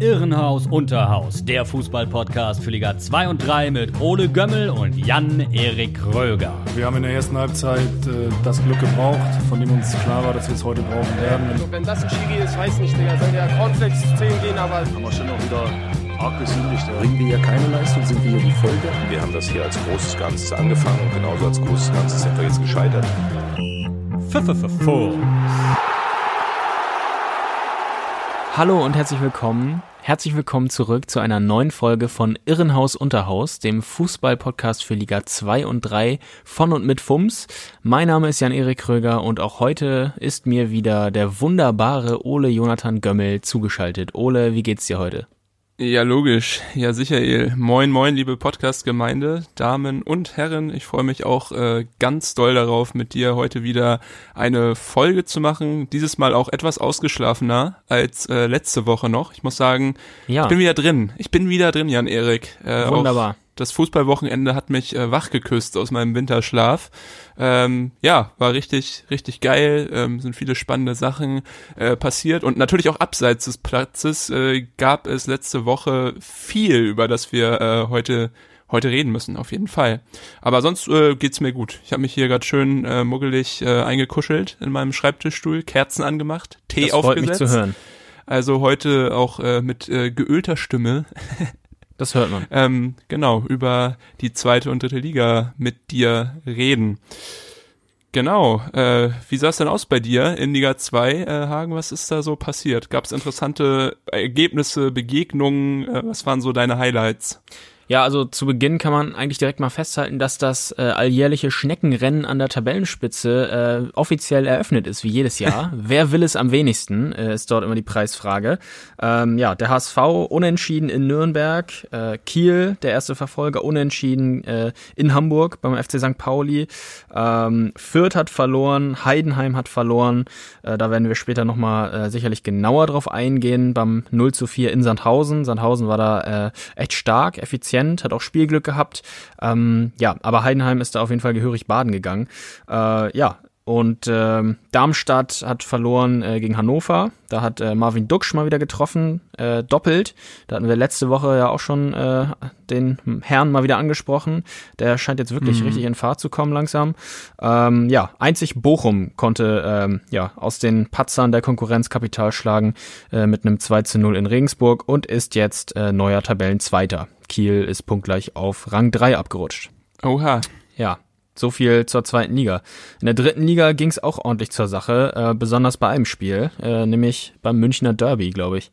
Irrenhaus Unterhaus, der Fußball-Podcast für Liga 2 und 3 mit Ole Gömmel und Jan-Erik Röger. Wir haben in der ersten Halbzeit äh, das Glück gebraucht, von dem uns klar war, dass wir es heute brauchen werden. Also, wenn das ein Schiri ist, weiß nicht, Digga, soll der Cornflakes 10 gehen, aber... Haben wir schon auch wieder arg gesündigt. Bringen wir hier keine Leistung, sind wir hier die Folge. Wir haben das hier als großes Ganzes angefangen und genauso als großes Ganzes sind wir jetzt gescheitert. Pfefferfuß. Hallo und herzlich willkommen. Herzlich willkommen zurück zu einer neuen Folge von Irrenhaus Unterhaus, dem Fußball-Podcast für Liga 2 und 3 von und mit FUMS. Mein Name ist Jan-Erik Kröger und auch heute ist mir wieder der wunderbare Ole Jonathan Gömmel zugeschaltet. Ole, wie geht's dir heute? Ja, logisch. Ja, sicher, El. Moin, moin, liebe Podcast-Gemeinde, Damen und Herren. Ich freue mich auch äh, ganz doll darauf, mit dir heute wieder eine Folge zu machen. Dieses Mal auch etwas ausgeschlafener als äh, letzte Woche noch. Ich muss sagen, ja. ich bin wieder drin. Ich bin wieder drin, Jan-Erik. Äh, Wunderbar das Fußballwochenende hat mich äh, wachgeküsst aus meinem Winterschlaf. Ähm, ja, war richtig, richtig geil. Ähm, sind viele spannende Sachen äh, passiert und natürlich auch abseits des Platzes äh, gab es letzte Woche viel, über das wir äh, heute heute reden müssen, auf jeden Fall. Aber sonst äh, geht's mir gut. Ich habe mich hier gerade schön äh, muggelig äh, eingekuschelt in meinem Schreibtischstuhl, Kerzen angemacht, Tee das aufgesetzt. Freut mich zu hören. Also heute auch äh, mit äh, geölter Stimme Das hört man. Ähm, genau, über die zweite und dritte Liga mit dir reden. Genau. Äh, wie sah es denn aus bei dir in Liga 2, äh, Hagen? Was ist da so passiert? Gab es interessante Ergebnisse, Begegnungen? Äh, was waren so deine Highlights? Ja, also zu Beginn kann man eigentlich direkt mal festhalten, dass das äh, alljährliche Schneckenrennen an der Tabellenspitze äh, offiziell eröffnet ist, wie jedes Jahr. Wer will es am wenigsten, äh, ist dort immer die Preisfrage. Ähm, ja, der HSV unentschieden in Nürnberg, äh, Kiel, der erste Verfolger, unentschieden äh, in Hamburg beim FC St. Pauli. Ähm, Fürth hat verloren, Heidenheim hat verloren. Äh, da werden wir später nochmal äh, sicherlich genauer drauf eingehen. Beim 0 zu 4 in Sandhausen. Sandhausen war da äh, echt stark, effizient effizient, hat auch Spielglück gehabt. Ähm, ja, aber Heidenheim ist da auf jeden Fall gehörig baden gegangen. Äh, ja, und äh, Darmstadt hat verloren äh, gegen Hannover. Da hat äh, Marvin Duksch mal wieder getroffen, äh, doppelt. Da hatten wir letzte Woche ja auch schon äh, den Herrn mal wieder angesprochen. Der scheint jetzt wirklich mhm. richtig in Fahrt zu kommen langsam. Ähm, ja, einzig Bochum konnte ähm, ja aus den Patzern der Konkurrenz Kapital schlagen äh, mit einem 2 zu 0 in Regensburg und ist jetzt äh, neuer Tabellenzweiter. Kiel ist punktgleich auf Rang 3 abgerutscht. Oha. Ja, so viel zur zweiten Liga. In der dritten Liga ging es auch ordentlich zur Sache, äh, besonders bei einem Spiel, äh, nämlich beim Münchner Derby, glaube ich.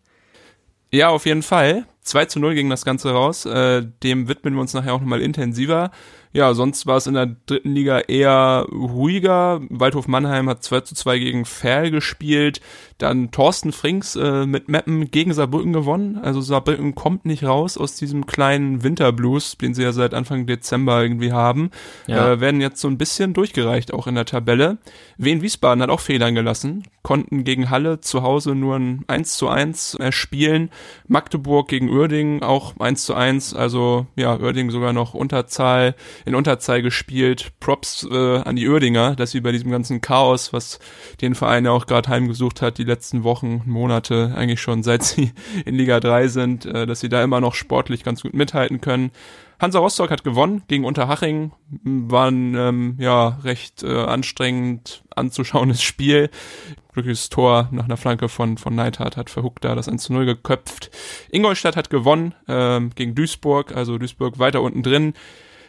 Ja, auf jeden Fall. 2 zu 0 ging das Ganze raus. Äh, dem widmen wir uns nachher auch nochmal intensiver. Ja, sonst war es in der dritten Liga eher ruhiger. Waldhof Mannheim hat 2 zu 2 gegen Ferl gespielt. Dann Thorsten Frings äh, mit Meppen gegen Saarbrücken gewonnen. Also Saarbrücken kommt nicht raus aus diesem kleinen Winterblues, den sie ja seit Anfang Dezember irgendwie haben. Ja. Äh, werden jetzt so ein bisschen durchgereicht auch in der Tabelle. Wien Wiesbaden hat auch Fehlern gelassen. Konnten gegen Halle zu Hause nur ein 1 zu 1 erspielen. Magdeburg gegen Uerdingen auch 1 zu 1. Also ja, Uerdingen sogar noch Unterzahl in Unterzahl gespielt. Props äh, an die Oerdinger, dass sie bei diesem ganzen Chaos, was den Verein ja auch gerade heimgesucht hat, die letzten Wochen, Monate, eigentlich schon seit sie in Liga 3 sind, äh, dass sie da immer noch sportlich ganz gut mithalten können. Hansa Rostock hat gewonnen gegen Unterhaching. War ein ähm, ja, recht äh, anstrengend anzuschauendes Spiel. Glückliches Tor nach einer Flanke von, von Neidhardt hat Verhuck da das 1 zu 0 geköpft. Ingolstadt hat gewonnen ähm, gegen Duisburg, also Duisburg weiter unten drin.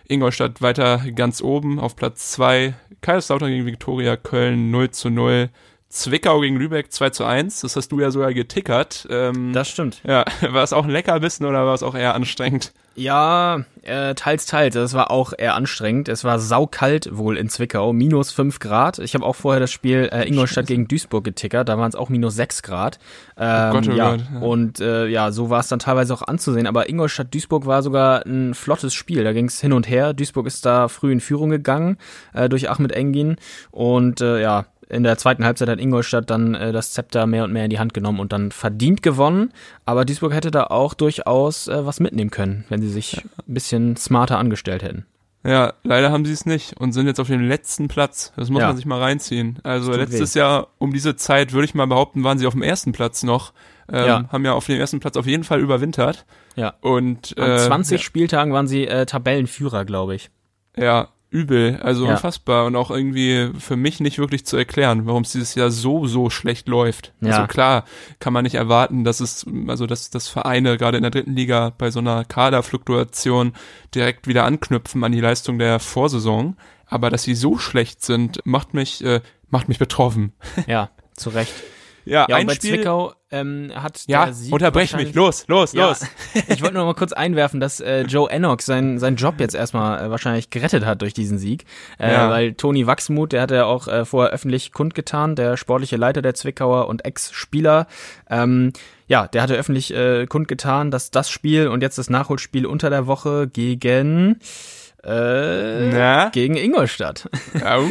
Ingolstadt weiter ganz oben auf Platz 2. Kaiserslautern gegen Viktoria Köln 0 zu 0. Zwickau gegen Lübeck 2 zu 1. Das hast du ja sogar getickert. Ähm, das stimmt. Ja, war es auch ein Leckerbissen oder war es auch eher anstrengend? Ja, äh, teils, teils. Das war auch eher anstrengend. Es war saukalt wohl in Zwickau, minus fünf Grad. Ich habe auch vorher das Spiel äh, Ingolstadt Scheiße. gegen Duisburg getickert, da waren es auch minus sechs Grad. Ähm, oh Gott, oh ja. Gott. Ja. Und äh, ja, so war es dann teilweise auch anzusehen. Aber Ingolstadt-Duisburg war sogar ein flottes Spiel. Da ging es hin und her. Duisburg ist da früh in Führung gegangen äh, durch Ahmed Engin. Und äh, ja, in der zweiten Halbzeit hat Ingolstadt dann äh, das Zepter mehr und mehr in die Hand genommen und dann verdient gewonnen. Aber Duisburg hätte da auch durchaus äh, was mitnehmen können, wenn sie sich ein bisschen smarter angestellt hätten. Ja, leider haben sie es nicht und sind jetzt auf dem letzten Platz. Das muss ja. man sich mal reinziehen. Also letztes weh. Jahr um diese Zeit würde ich mal behaupten, waren sie auf dem ersten Platz noch. Ähm, Ja. Haben ja auf dem ersten Platz auf jeden Fall überwintert. Ja. Und An äh, 20 Spieltagen waren sie äh, Tabellenführer, glaube ich. Ja, übel, also Ja. unfassbar und auch irgendwie für mich nicht wirklich zu erklären, warum es dieses Jahr so, so schlecht läuft. Ja. Also klar, kann man nicht erwarten, dass es, also dass, dass Vereine gerade in der dritten Liga bei so einer Kaderfluktuation direkt wieder anknüpfen an die Leistung der Vorsaison. Aber dass sie so schlecht sind, macht mich, äh, macht mich betroffen. Ja, zu Recht. Ja, Ja, ein und bei Spiel. Zwickau ähm, hat ja, der Sieg unterbrech mich. Los, los, Ja, los. ich wollte nur mal kurz einwerfen, dass äh, Joe Enoch seinen seinen Job jetzt erstmal äh, wahrscheinlich gerettet hat durch diesen Sieg, äh, Ja. weil Toni Wachsmuth, der hat ja auch äh, vorher öffentlich kundgetan, der sportliche Leiter der Zwickauer und Ex-Spieler, ähm, ja, der hatte öffentlich äh, kundgetan, dass das Spiel und jetzt das Nachholspiel unter der Woche gegen äh, Na? gegen Ingolstadt. Ja, uh.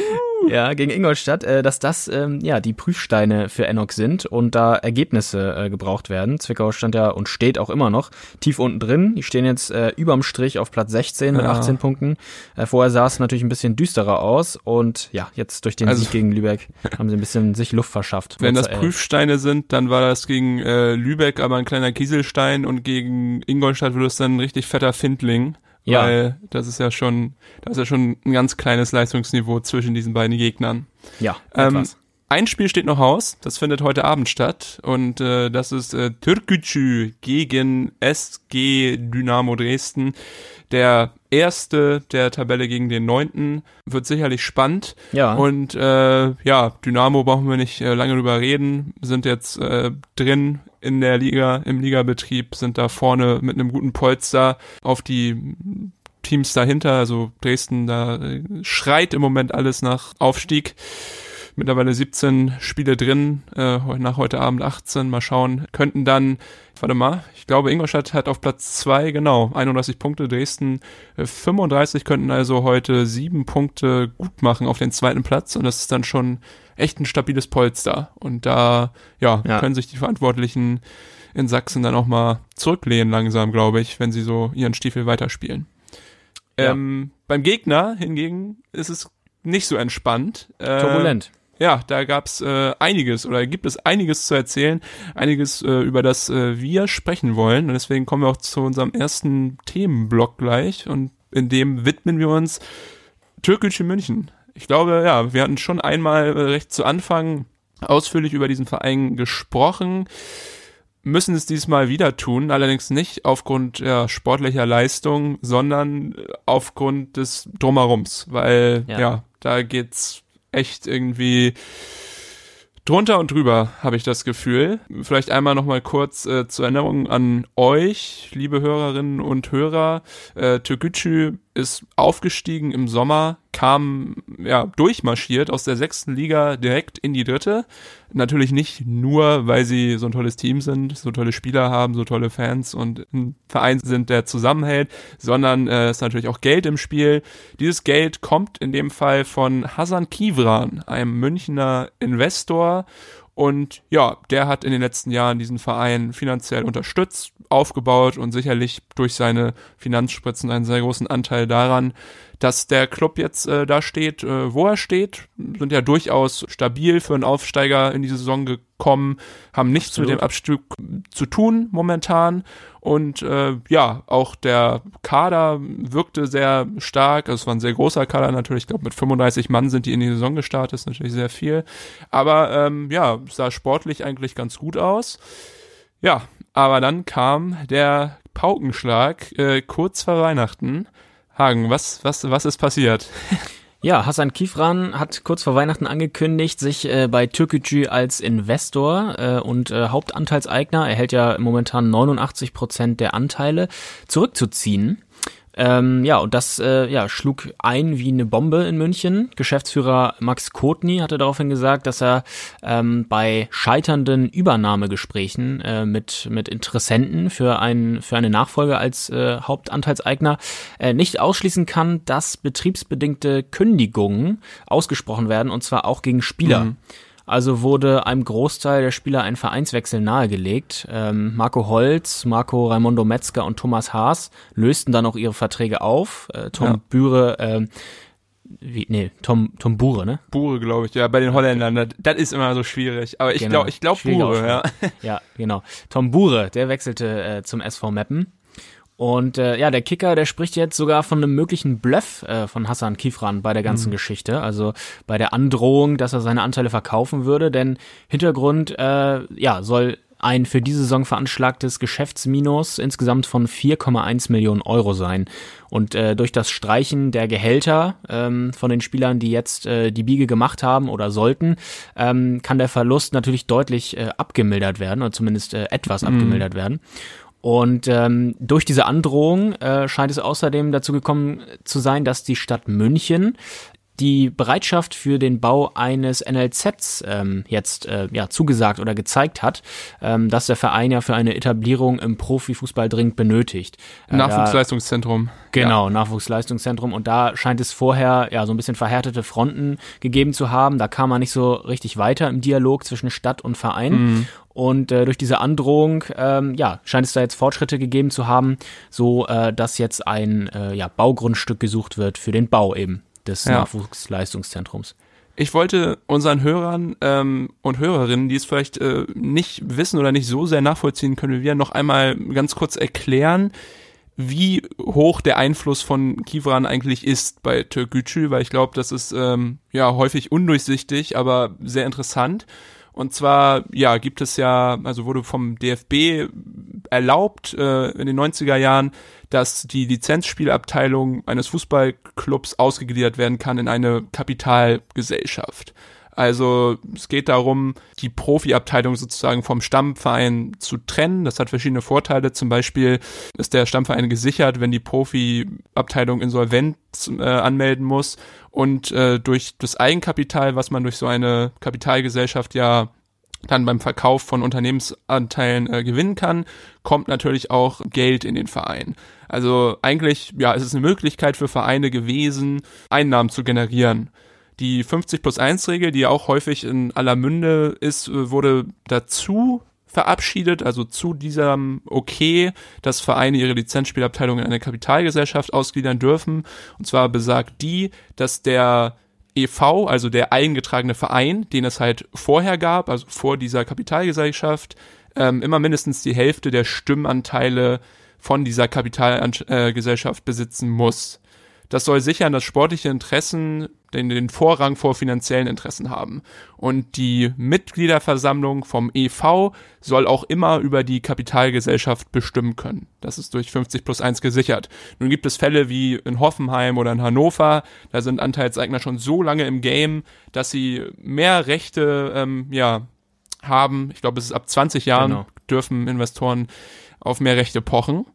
Ja, gegen Ingolstadt, äh, dass das ähm, ja die Prüfsteine für Enoch sind und da Ergebnisse äh, gebraucht werden. Zwickau stand ja und steht auch immer noch tief unten drin. Die stehen jetzt äh, überm Strich auf Platz 16 mit Ja. 18 Punkten. Äh, vorher sah es natürlich ein bisschen düsterer aus und ja, jetzt durch den Also- Sieg gegen Lübeck haben sie ein bisschen sich Luft verschafft. Wenn das Prüfsteine sind, dann war das gegen äh, Lübeck aber ein kleiner Kieselstein und gegen Ingolstadt wird es dann ein richtig fetter Findling. Ja. Weil das ist ja schon, das ist ja schon ein ganz kleines Leistungsniveau zwischen diesen beiden Gegnern. Ja, Ähm, ein Spiel steht noch aus, das findet heute Abend statt und äh, das ist äh, Türkgücü gegen SG Dynamo Dresden. Der erste der Tabelle gegen den neunten wird sicherlich spannend. Ja. Und äh, ja, Dynamo brauchen wir nicht äh, lange drüber reden, sind jetzt äh, drin in der Liga, im Ligabetrieb, sind da vorne mit einem guten Polster auf die Teams dahinter, also Dresden, da äh, schreit im Moment alles nach Aufstieg. Mittlerweile 17 Spiele drin, äh, nach heute Abend 18, mal schauen, könnten dann, warte mal, ich glaube Ingolstadt hat auf Platz 2, genau, 31 Punkte, Dresden äh, 35, könnten also heute sieben Punkte gut machen auf den zweiten Platz. Und das ist dann schon echt ein stabiles Polster und da, ja, Ja. können sich die Verantwortlichen in Sachsen dann auch mal zurücklehnen langsam, glaube ich, wenn sie so ihren Stiefel weiterspielen. Ja. Ähm, beim Gegner hingegen ist es nicht so entspannt. Äh, Turbulent. Ja, da gab's äh, einiges oder gibt es einiges zu erzählen, einiges äh, über das äh, wir sprechen wollen und deswegen kommen wir auch zu unserem ersten Themenblock gleich und in dem widmen wir uns Türkische München. Ich glaube, ja, wir hatten schon einmal äh, recht zu Anfang ausführlich über diesen Verein gesprochen, müssen es diesmal wieder tun, allerdings nicht aufgrund ja, sportlicher Leistung, sondern äh, aufgrund des Drumherums, weil Ja. ja, da geht's echt irgendwie drunter und drüber, habe ich das Gefühl. Vielleicht einmal noch mal kurz äh, zur Erinnerung an euch, liebe Hörerinnen und Hörer. Äh, Türkgücü ist aufgestiegen im Sommer, kam ja durchmarschiert aus der sechsten Liga direkt in die dritte. Natürlich nicht nur, weil sie so ein tolles Team sind, so tolle Spieler haben, so tolle Fans und ein Verein sind, der zusammenhält, sondern äh, ist natürlich auch Geld im Spiel. Dieses Geld kommt in dem Fall von Hasan Kivran, einem Münchner Investor. Und ja, der hat in den letzten Jahren diesen Verein finanziell unterstützt, aufgebaut und sicherlich durch seine Finanzspritzen einen sehr großen Anteil daran, dass der Club jetzt äh, da steht, äh, wo er steht, sind ja durchaus stabil für einen Aufsteiger in die Saison gekommen, haben nichts Absolut. mit dem Abstieg zu tun momentan und äh, ja, auch der Kader wirkte sehr stark, also es war ein sehr großer Kader natürlich, ich glaube mit 35 Mann sind die in die Saison gestartet, ist natürlich sehr viel, aber ähm, ja, sah sportlich eigentlich ganz gut aus. Ja, aber dann kam der Paukenschlag äh, kurz vor Weihnachten. Hagen, was, was, was ist passiert? Ja, Hassan Kifran hat kurz vor Weihnachten angekündigt, sich äh, bei Türkgücü als Investor äh, und äh, Hauptanteilseigner, er hält ja momentan 89 Prozent der Anteile, zurückzuziehen. Ähm, ja, und das äh, ja, schlug ein wie eine Bombe in München. Geschäftsführer Max Kotny hatte daraufhin gesagt, dass er ähm, bei scheiternden Übernahmegesprächen äh, mit, mit Interessenten für, ein, für eine Nachfolge als äh, Hauptanteilseigner äh, nicht ausschließen kann, dass betriebsbedingte Kündigungen ausgesprochen werden, und zwar auch gegen Spieler. Also wurde einem Großteil der Spieler ein Vereinswechsel nahegelegt. Ähm, Marco Holz, Marco Raimondo Metzger und Thomas Haas lösten dann auch ihre Verträge auf. Äh, Tom Ja. Bühre äh, wie, nee, Tom, Tom Bure, ne? Bure, glaube ich, ja, bei den Holländern. Das, das ist immer so schwierig. Aber ich Genau. glaube, ich glaube Bure, ja. Ja, genau. Tom Bure, der wechselte äh, zum SV Meppen. Und äh, ja, der Kicker, der spricht jetzt sogar von einem möglichen Bluff äh, von Hassan Kifran bei der ganzen Geschichte. Also bei der Androhung, dass er seine Anteile verkaufen würde. Denn Hintergrund, äh, ja, soll ein für diese Saison veranschlagtes Geschäftsminus insgesamt von 4,1 Millionen Euro sein. Und äh, durch das Streichen der Gehälter ähm, von den Spielern, die jetzt äh, die Biege gemacht haben oder sollten, ähm, kann der Verlust natürlich deutlich äh, abgemildert werden oder zumindest äh, etwas abgemildert werden. Und ähm, durch diese Androhung äh, scheint es außerdem dazu gekommen zu sein, dass die Stadt München die Bereitschaft für den Bau eines NLZs ähm, jetzt äh, ja zugesagt oder gezeigt hat, ähm, dass der Verein ja für eine Etablierung im Profifußball dringend benötigt. Äh, Nachwuchsleistungszentrum. Genau, Nachwuchsleistungszentrum. Und da scheint es vorher ja so ein bisschen verhärtete Fronten gegeben zu haben. Da kam man nicht so richtig weiter im Dialog zwischen Stadt und Verein. Und äh, durch diese Androhung, ähm, ja, scheint es da jetzt Fortschritte gegeben zu haben, so äh, dass jetzt ein äh, ja, Baugrundstück gesucht wird für den Bau eben des Ja. Nachwuchsleistungszentrums. Ich wollte unseren Hörern ähm, und Hörerinnen, die es vielleicht äh, nicht wissen oder nicht so sehr nachvollziehen können wie wir, noch einmal ganz kurz erklären, wie hoch der Einfluss von Kivran eigentlich ist bei Türkgücü, weil ich glaube, das ist ähm, ja häufig undurchsichtig, aber sehr interessant. Und zwar, ja, gibt es ja, also wurde vom DFB erlaubt äh, in den 90er Jahren, dass die Lizenzspielabteilung eines Fußballclubs ausgegliedert werden kann in eine Kapitalgesellschaft. Also es geht darum, die Profiabteilung sozusagen vom Stammverein zu trennen. Das hat verschiedene Vorteile. Zum Beispiel ist der Stammverein gesichert, wenn die Profiabteilung Insolvenz äh, anmelden muss. Und äh, durch das Eigenkapital, was man durch so eine Kapitalgesellschaft ja dann beim Verkauf von Unternehmensanteilen äh, gewinnen kann, kommt natürlich auch Geld in den Verein. Also eigentlich, ja, es ist eine Möglichkeit für Vereine gewesen, Einnahmen zu generieren. Die 50 plus 1 Regel, die ja auch häufig in aller Munde ist, äh, wurde dazu verabschiedet, also zu diesem Okay, dass Vereine ihre Lizenzspielabteilung in eine Kapitalgesellschaft ausgliedern dürfen. Und zwar besagt die, dass der EV, also der eingetragene Verein, den es halt vorher gab, also vor dieser Kapitalgesellschaft, ähm, immer mindestens die Hälfte der Stimmanteile von dieser Kapitalgesellschaft besitzen muss. Das soll sichern, dass sportliche Interessen den, den Vorrang vor finanziellen Interessen haben. Und die Mitgliederversammlung vom EV soll auch immer über die Kapitalgesellschaft bestimmen können. Das ist durch 50 plus 1 gesichert. Nun gibt es Fälle wie in Hoffenheim oder in Hannover, da sind Anteilseigner schon so lange im Game, dass sie mehr Rechte ähm, ja, haben. Ich glaube, es ist ab 20 Jahren Genau. dürfen Investoren auf mehr Rechte pochen.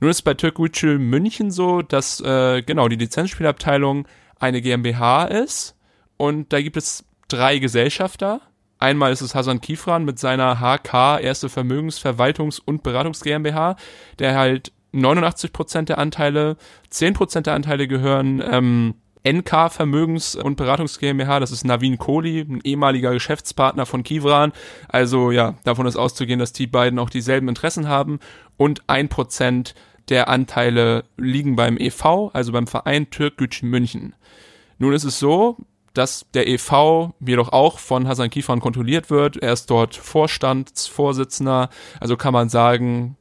Nun ist bei Türkgücü München so, dass äh, genau die Lizenzspielabteilung eine GmbH ist und da gibt es drei Gesellschafter. Einmal ist es Hasan Kifran mit seiner HK Erste Vermögensverwaltungs- und Beratungs GmbH, der halt 89% der Anteile, 10% der Anteile gehören ähm, NK Vermögens- und Beratungs GmbH, das ist Navin Kohli, ein ehemaliger Geschäftspartner von Kivran. Also ja, davon ist auszugehen, dass die beiden auch dieselben Interessen haben. Und ein Prozent der Anteile liegen beim EV, also beim Verein Türkgücü München. Nun ist es so, dass der EV jedoch auch von Hasan Kifran kontrolliert wird. Er ist dort Vorstandsvorsitzender, also kann man sagen,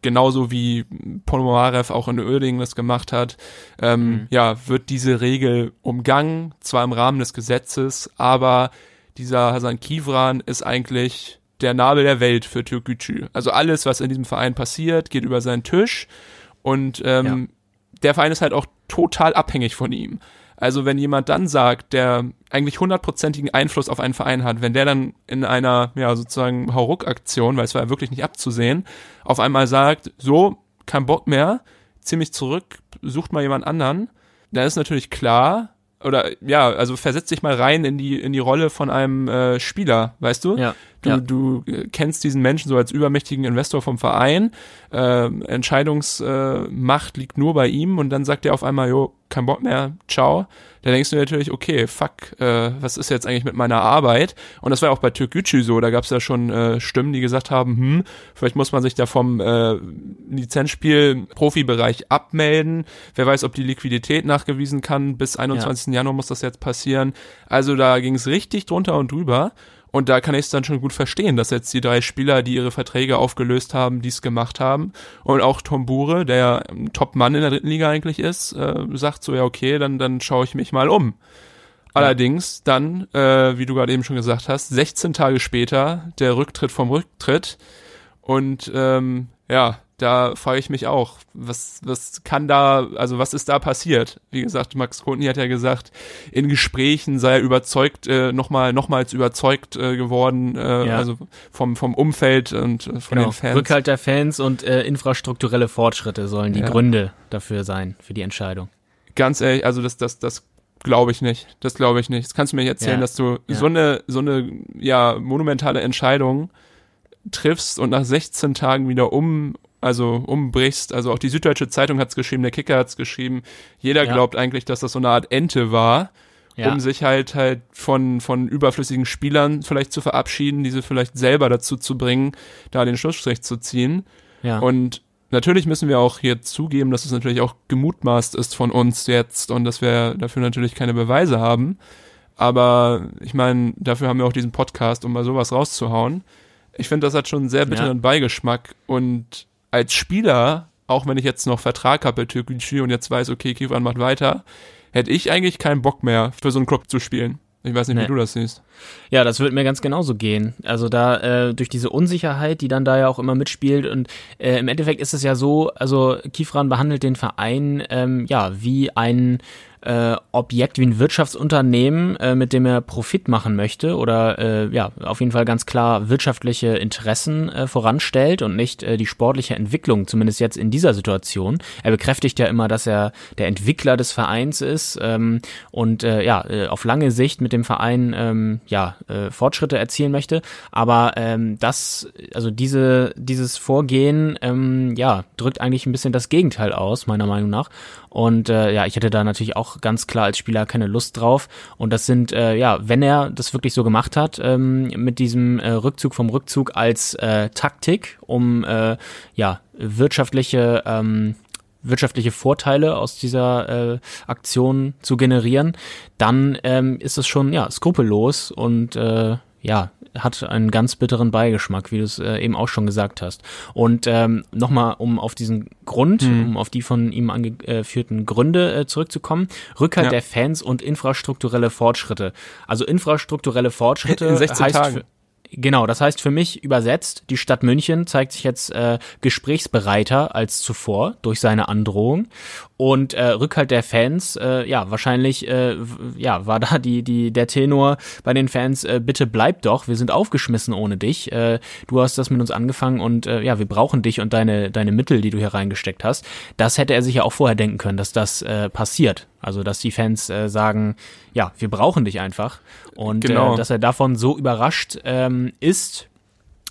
genauso wie Ponomarev auch in Uerdingen das gemacht hat, ähm, ja, wird diese Regel umgangen, zwar im Rahmen des Gesetzes, aber dieser Hasan Kivran ist eigentlich der Nabel der Welt für Türkgücü. Also alles, was in diesem Verein passiert, geht über seinen Tisch und ähm, der Verein ist halt auch total abhängig von ihm. Also wenn jemand dann sagt, der eigentlich hundertprozentigen Einfluss auf einen Verein hat, wenn der dann in einer, ja, sozusagen Hauruck-Aktion, weil es war ja wirklich nicht abzusehen, auf einmal sagt, so, kein Bock mehr, zieh mich zurück, sucht mal jemand anderen, dann ist natürlich klar, oder ja, also versetz dich mal rein in die, in die Rolle von einem äh, Spieler, weißt du? Ja. Du, Ja. du äh, kennst diesen Menschen so als übermächtigen Investor vom Verein. Äh, Entscheidungsmacht äh, liegt nur bei ihm und dann sagt er auf einmal, jo, kein Bock mehr, ciao. Da denkst du natürlich, okay, fuck, äh, was ist jetzt eigentlich mit meiner Arbeit? Und das war auch bei Türkgücü so, da gab es ja schon äh, Stimmen, die gesagt haben, hm, vielleicht muss man sich da vom äh, Lizenzspiel-Profibereich abmelden. Wer weiß, ob die Liquidität nachgewiesen kann. Bis 21. Januar muss das jetzt passieren. Also da ging es richtig drunter und drüber. Und da kann ich es dann schon gut verstehen, dass jetzt die drei Spieler, die ihre Verträge aufgelöst haben, dies gemacht haben. Und auch Tom Bure, der ja ein Top-Mann in der dritten Liga eigentlich ist, äh, sagt so, ja okay, dann, dann schaue ich mich mal um. Allerdings dann, äh, wie du gerade eben schon gesagt hast, 16 Tage später der Rücktritt vom Rücktritt. Und ähm, ja, da frage ich mich auch, was, was kann da, also was ist da passiert? Wie gesagt, Max Kontny hat ja gesagt, in Gesprächen sei er überzeugt, äh, nochmal, nochmals überzeugt äh, geworden, äh, Ja. also vom, vom Umfeld und äh, von Genau. den Fans. Rückhalt der Fans und äh, infrastrukturelle Fortschritte sollen die Ja. Gründe dafür sein, für die Entscheidung. Ganz ehrlich, also das, das, das glaube ich nicht. Das glaube ich nicht. Das kannst du mir nicht erzählen, Ja. dass du so eine, so eine, ja, monumentale Entscheidung triffst und nach 16 Tagen wieder um, also umbrichst. Also auch die Süddeutsche Zeitung hat's geschrieben, der Kicker hat's geschrieben. Jeder Ja. glaubt eigentlich, dass das so eine Art Ente war, Ja. um sich halt halt von, von überflüssigen Spielern vielleicht zu verabschieden, diese vielleicht selber dazu zu bringen, da den Schlussstrich zu ziehen. ja. Und natürlich müssen wir auch hier zugeben, dass es natürlich auch gemutmaßt ist von uns jetzt und dass wir dafür natürlich keine Beweise haben. Aber ich meine, dafür haben wir auch diesen Podcast, um mal sowas rauszuhauen. Ich finde, das hat schon einen sehr bitteren Beigeschmack. Und als Spieler, auch wenn ich jetzt noch Vertrag habe bei Türkgücü und jetzt weiß, okay, Kiefer macht weiter, hätte ich eigentlich keinen Bock mehr, für so einen Club zu spielen. Ich weiß nicht, Nee. wie du das siehst. Ja, das wird mir ganz genauso gehen. Also da äh, durch diese Unsicherheit, die dann da ja auch immer mitspielt und äh, im Endeffekt ist es ja so, also Kifran behandelt den Verein ähm, ja wie ein äh, Objekt, wie ein Wirtschaftsunternehmen, äh, mit dem er Profit machen möchte oder äh, ja auf jeden Fall ganz klar wirtschaftliche Interessen äh, voranstellt und nicht äh, die sportliche Entwicklung, zumindest jetzt in dieser Situation. Er bekräftigt ja immer, dass er der Entwickler des Vereins ist ähm, und äh, ja äh, auf lange Sicht mit dem Verein ähm, ja äh, Fortschritte erzielen möchte. Aber ähm, das, also diese dieses Vorgehen, ähm, ja drückt eigentlich ein bisschen das Gegenteil aus meiner Meinung nach. Und äh, ja, ich hätte da natürlich auch ganz klar als Spieler keine Lust drauf. Und das sind, äh, ja, wenn er das wirklich so gemacht hat, ähm, mit diesem äh, Rückzug vom Rückzug als äh, Taktik, um äh, ja wirtschaftliche ähm, wirtschaftliche Vorteile aus dieser äh, Aktion zu generieren, dann ähm, ist es schon ja skrupellos und äh, ja hat einen ganz bitteren Beigeschmack, wie du es äh, eben auch schon gesagt hast. Und ähm, nochmal, um auf diesen Grund, um auf die von ihm angeführten Gründe äh, zurückzukommen, Rückhalt Ja. der Fans und infrastrukturelle Fortschritte. Also infrastrukturelle Fortschritte In 16 heißt Tagen. Für, Genau, das heißt für mich übersetzt, die Stadt München zeigt sich jetzt äh, gesprächsbereiter als zuvor durch seine Androhung und äh, Rückhalt der Fans, äh, ja wahrscheinlich, äh, ja war da die die der Tenor bei den Fans, äh, bitte bleib doch, wir sind aufgeschmissen ohne dich, äh, du hast das mit uns angefangen und äh, ja wir brauchen dich und deine deine Mittel, die du hier reingesteckt hast. Das hätte er sich ja auch vorher denken können, dass das äh, passiert, also dass die Fans äh, sagen, ja wir brauchen dich einfach und Genau. äh, dass er davon so überrascht ähm, ist,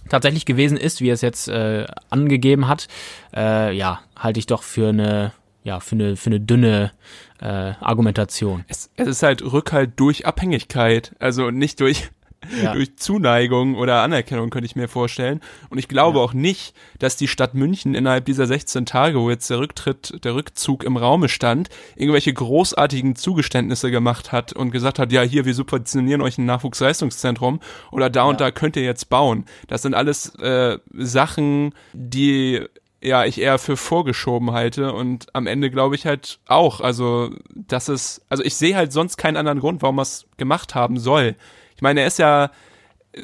tatsächlich gewesen ist, wie er es jetzt äh, angegeben hat, äh, ja, halte ich doch für eine, ja, für eine, für eine dünne äh, Argumentation. Es, es ist halt Rückhalt durch Abhängigkeit, also nicht durch Ja. durch Zuneigung oder Anerkennung könnte ich mir vorstellen. Und ich glaube auch nicht, dass die Stadt München innerhalb dieser 16 Tage, wo jetzt der Rücktritt, der Rückzug im Raume stand, irgendwelche großartigen Zugeständnisse gemacht hat und gesagt hat, ja, hier, wir subventionieren euch ein Nachwuchsleistungszentrum oder da und da könnt ihr jetzt bauen. Das sind alles äh, Sachen, die ja, ich eher für vorgeschoben halte und am Ende glaube ich halt auch, also das ist, also ich sehe halt sonst keinen anderen Grund, warum er es gemacht haben soll. Ich meine, er ist ja,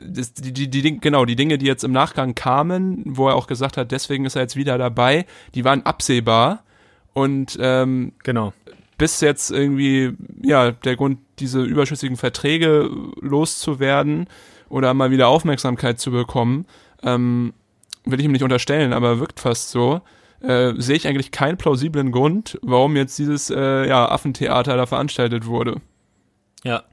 das, die, die, die, genau, die Dinge, die jetzt im Nachgang kamen, wo er auch gesagt hat, deswegen ist er jetzt wieder dabei, die waren absehbar und ähm, Genau. bis jetzt irgendwie, ja, der Grund, diese überschüssigen Verträge loszuwerden oder mal wieder Aufmerksamkeit zu bekommen, ähm, will ich ihm nicht unterstellen, aber wirkt fast so, äh, sehe ich eigentlich keinen plausiblen Grund, warum jetzt dieses äh, ja, Affentheater da veranstaltet wurde. Ja.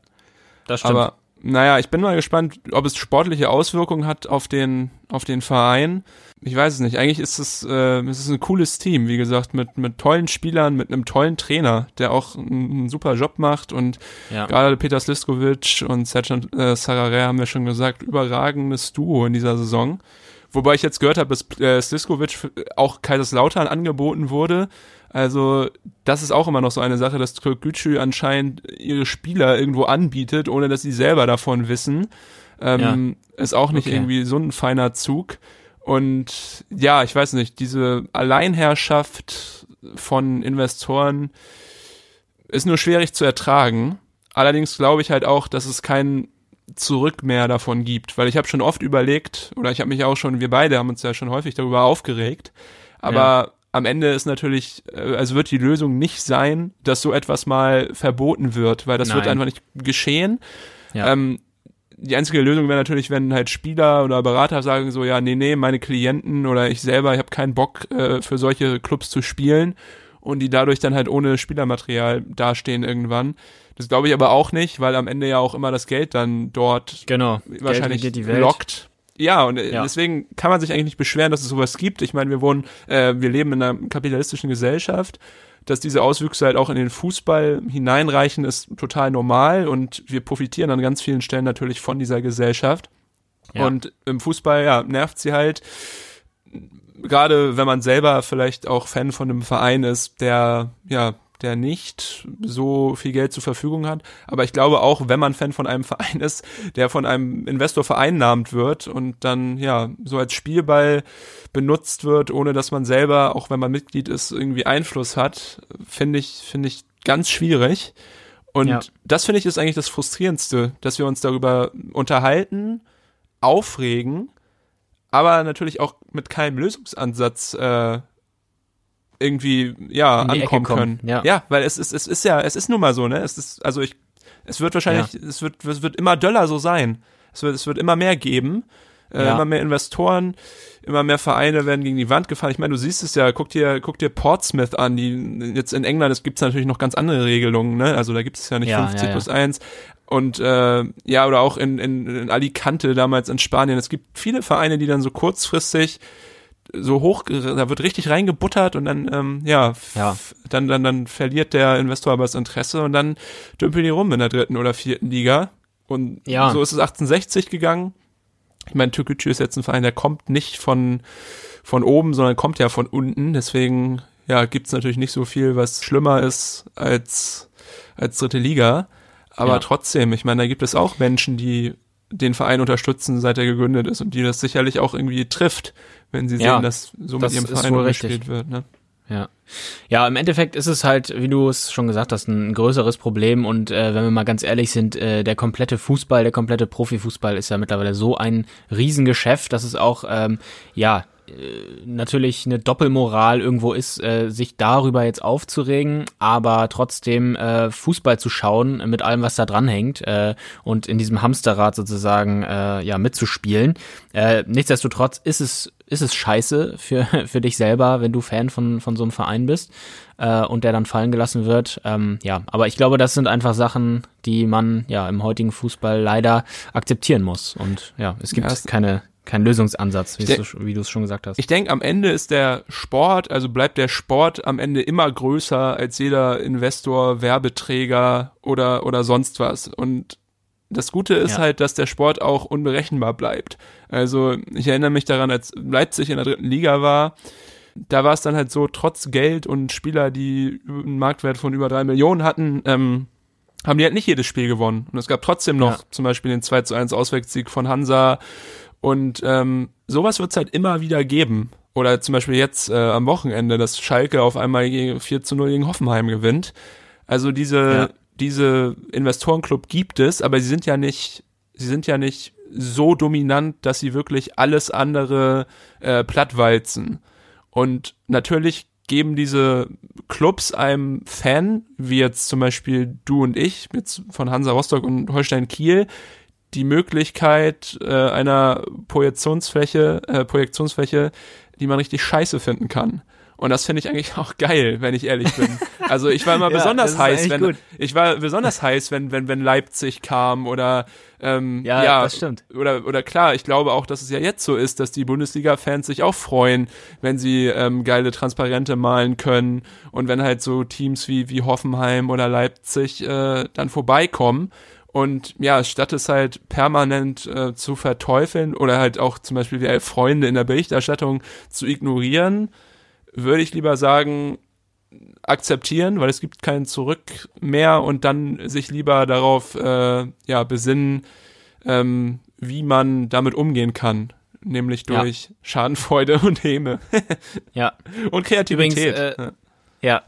Das stimmt. Aber naja, ich bin mal gespannt, ob es sportliche Auswirkungen hat auf den, auf den Verein. Ich weiß es nicht. Eigentlich ist es, äh, es ist ein cooles Team, wie gesagt, mit, mit tollen Spielern, mit einem tollen Trainer, der auch einen, einen super Job macht und Ja. gerade Peter Sliskovic und Sercan äh, Sarare haben wir schon gesagt, überragendes Duo in dieser Saison. Wobei ich jetzt gehört habe, dass äh, Sliskovic f- auch Kaiserslautern angeboten wurde. Also das ist auch immer noch so eine Sache, dass Türkgücü anscheinend ihre Spieler irgendwo anbietet, ohne dass sie selber davon wissen. Ähm, Ist auch nicht Okay. irgendwie so ein feiner Zug. Und ja, ich weiß nicht, diese Alleinherrschaft von Investoren ist nur schwierig zu ertragen. Allerdings glaube ich halt auch, dass es kein Zurück mehr davon gibt, weil ich habe schon oft überlegt, oder ich habe mich auch schon, wir beide haben uns ja schon häufig darüber aufgeregt, aber Ja. am Ende ist natürlich, äh, also wird die Lösung nicht sein, dass so etwas mal verboten wird, weil das wird Nein. einfach nicht geschehen. Ja. Ähm, die einzige Lösung wäre natürlich, wenn halt Spieler oder Berater sagen so, ja, nee, nee, meine Klienten oder ich selber, ich habe keinen Bock äh, für solche Clubs zu spielen und die dadurch dann halt ohne Spielermaterial dastehen irgendwann. Das glaube ich aber auch nicht, weil am Ende ja auch immer das Geld dann dort Genau. wahrscheinlich lockt. Ja, und äh, Ja. deswegen kann man sich eigentlich nicht beschweren, dass es sowas gibt. Ich meine, wir wohnen, äh, wir leben in einer kapitalistischen Gesellschaft. Dass diese Auswüchse halt auch in den Fußball hineinreichen, ist total normal und wir profitieren an ganz vielen Stellen natürlich von dieser Gesellschaft. Ja. Und im Fußball, ja, nervt sie halt. Gerade wenn man selber vielleicht auch Fan von einem Verein ist, der, ja, der nicht so viel Geld zur Verfügung hat. Aber ich glaube auch, wenn man Fan von einem Verein ist, der von einem Investor vereinnahmt wird und dann, ja, so als Spielball benutzt wird, ohne dass man selber, auch wenn man Mitglied ist, irgendwie Einfluss hat, finde ich, finde ich ganz schwierig. Und Ja. das finde ich ist eigentlich das Frustrierendste, dass wir uns darüber unterhalten, aufregen, aber natürlich auch mit keinem Lösungsansatz äh, irgendwie ja ankommen kommen, können. ja. ja, weil es ist es ist ja es ist nun mal so, ne? Es ist also ich es wird wahrscheinlich es wird es wird immer döller so sein. Es wird es wird immer mehr geben. Äh, Ja. Immer mehr Investoren, immer mehr Vereine werden gegen die Wand gefahren. Ich meine, du siehst es ja, guck dir, guck dir Portsmouth an, die jetzt in England, es gibt natürlich noch ganz andere Regelungen, ne? Also da gibt es ja nicht Ja, 50 ja, ja. plus 1. Und äh, ja, oder auch in, in, in Alicante damals in Spanien. Es gibt viele Vereine, die dann so kurzfristig so hoch, da wird richtig reingebuttert und dann, ähm, ja, Ja. Dann, dann, dann verliert der Investor aber das Interesse und dann dümpeln die rum in der dritten oder vierten Liga. Und Ja. so ist es 1860 gegangen. Ich meine, Türkgücü ist jetzt ein Verein, der kommt nicht von, von oben, sondern kommt ja von unten. Deswegen, ja, gibt's natürlich nicht so viel, was schlimmer ist als, als dritte Liga. Aber Ja. trotzdem, ich meine, da gibt es auch Menschen, die den Verein unterstützen, seit er gegründet ist und die das sicherlich auch irgendwie trifft, wenn sie Ja, sehen, dass so das mit ihrem Verein richtig. wird. Ne? Ja. Ja, im Endeffekt ist es halt, wie du es schon gesagt hast, ein größeres Problem und äh, wenn wir mal ganz ehrlich sind, äh, der komplette Fußball, der komplette Profifußball ist ja mittlerweile so ein Riesengeschäft, dass es auch, ähm, ja, natürlich eine Doppelmoral irgendwo ist, äh, sich darüber jetzt aufzuregen, aber trotzdem äh, Fußball zu schauen mit allem, was da dran hängt äh, und in diesem Hamsterrad sozusagen äh, ja mitzuspielen. Äh, nichtsdestotrotz ist es ist es scheiße für für dich selber, wenn du Fan von von so einem Verein bist äh, und der dann fallen gelassen wird. Ähm, ja, aber ich glaube, das sind einfach Sachen, die man ja im heutigen Fußball leider akzeptieren muss und ja, es gibt Ja, keine keinen Lösungsansatz, wie Ich du wie du es schon gesagt hast. Ich denke, am Ende ist der Sport, also bleibt der Sport am Ende immer größer als jeder Investor, Werbeträger oder, oder sonst was. Und das Gute ist Ja. halt, dass der Sport auch unberechenbar bleibt. Also ich erinnere mich daran, als Leipzig in der dritten Liga war, da war es dann halt so, trotz Geld und Spieler, die einen Marktwert von über drei Millionen hatten, ähm, haben die halt nicht jedes Spiel gewonnen. Und es gab trotzdem noch Ja. zum Beispiel den 2 zu 1 Auswärtssieg von Hansa. Und ähm, sowas wird es halt immer wieder geben. Oder zum Beispiel jetzt äh, am Wochenende, dass Schalke auf einmal gegen 4 zu 0 gegen Hoffenheim gewinnt. Also diese, Ja. diese Investorenclub gibt es, aber sie sind ja nicht, sie sind ja nicht so dominant, dass sie wirklich alles andere äh, plattwalzen. Und natürlich geben diese Clubs einem Fan, wie jetzt zum Beispiel du und ich, jetzt von Hansa Rostock und Holstein Kiel, die Möglichkeit äh, einer Projektionsfläche, äh, Projektionsfläche, die man richtig scheiße finden kann. Und das finde ich eigentlich auch geil, wenn ich ehrlich bin. Also ich war immer Ja, besonders heiß, wenn gut. ich war besonders heiß, wenn wenn wenn Leipzig kam oder ähm, Ja, ja, das stimmt. Oder oder klar, ich glaube auch, dass es ja jetzt so ist, dass die Bundesliga-Fans sich auch freuen, wenn sie ähm, geile Transparente malen können und wenn halt so Teams wie wie Hoffenheim oder Leipzig äh, dann vorbeikommen. Und ja, statt es halt permanent äh, zu verteufeln oder halt auch zum Beispiel wie Freunde in der Berichterstattung zu ignorieren, würde ich lieber sagen, akzeptieren, weil es gibt kein Zurück mehr und dann sich lieber darauf äh, ja, besinnen, ähm, wie man damit umgehen kann. Nämlich Ja. durch Schadenfreude und Häme. Ja. und Kreativität. Übrigens, äh, Ja. Ja.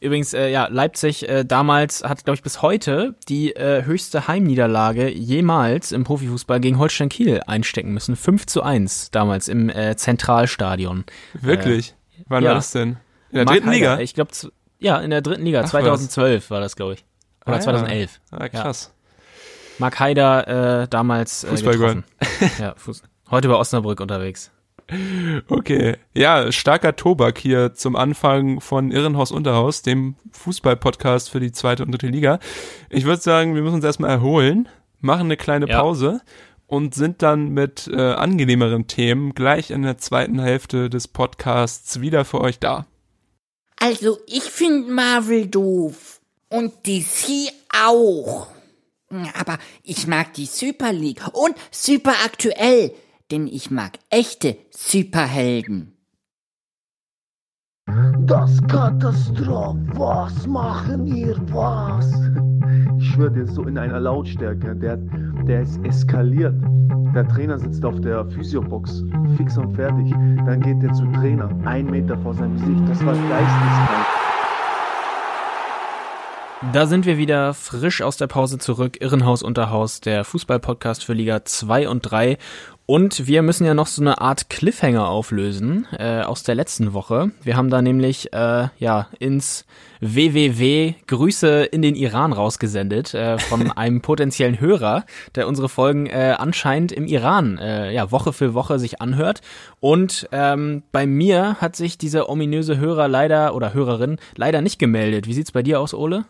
Übrigens, äh, ja, Leipzig äh, damals hat, glaube ich, bis heute die äh, höchste Heimniederlage jemals im Profifußball gegen Holstein Kiel einstecken müssen. 5 zu 1 damals im äh, Zentralstadion. Wirklich? Wann ja. war das denn? In der Mark dritten Liga? Ich glaube, ja, in der dritten Liga. Ach, 2012 war das, glaube ich. Oder Ah, ja. 2011. Ah, krass. Mark Haider äh, damals äh, getroffen. ja, Fuß heute bei Osnabrück unterwegs. Okay. Ja, starker Tobak hier zum Anfang von Irrenhaus Unterhaus, dem Fußball-Podcast für die zweite und dritte Liga. Ich würde sagen, wir müssen uns erstmal erholen, machen eine kleine Ja. Pause und sind dann mit äh, angenehmeren Themen gleich in der zweiten Hälfte des Podcasts wieder für euch da. Also, ich find Marvel doof. Und DC auch. Aber ich mag die Super League und Super Aktuell, denn ich mag echte Superhelden. Das Katastroph, was machen ihr, was? Ich schwöre dir, so in einer Lautstärke, der, der ist eskaliert. Der Trainer sitzt auf der Physiobox, fix und fertig. Dann geht er zu Trainer, ein Meter vor seinem Gesicht. Das war geisteskrank. Da sind wir wieder frisch aus der Pause zurück. Irrenhaus Unterhaus, der Fußball-Podcast für Liga 2 und 3. Und wir müssen ja noch so eine Art Cliffhanger auflösen äh, aus der letzten Woche. Wir haben da nämlich äh, ja ins WWW Grüße in den Iran rausgesendet äh, von einem potenziellen Hörer, der unsere Folgen äh, anscheinend im Iran äh, ja Woche für Woche sich anhört. Und ähm, bei mir hat sich dieser ominöse Hörer leider oder Hörerin leider nicht gemeldet. Wie sieht's bei dir aus, Ole?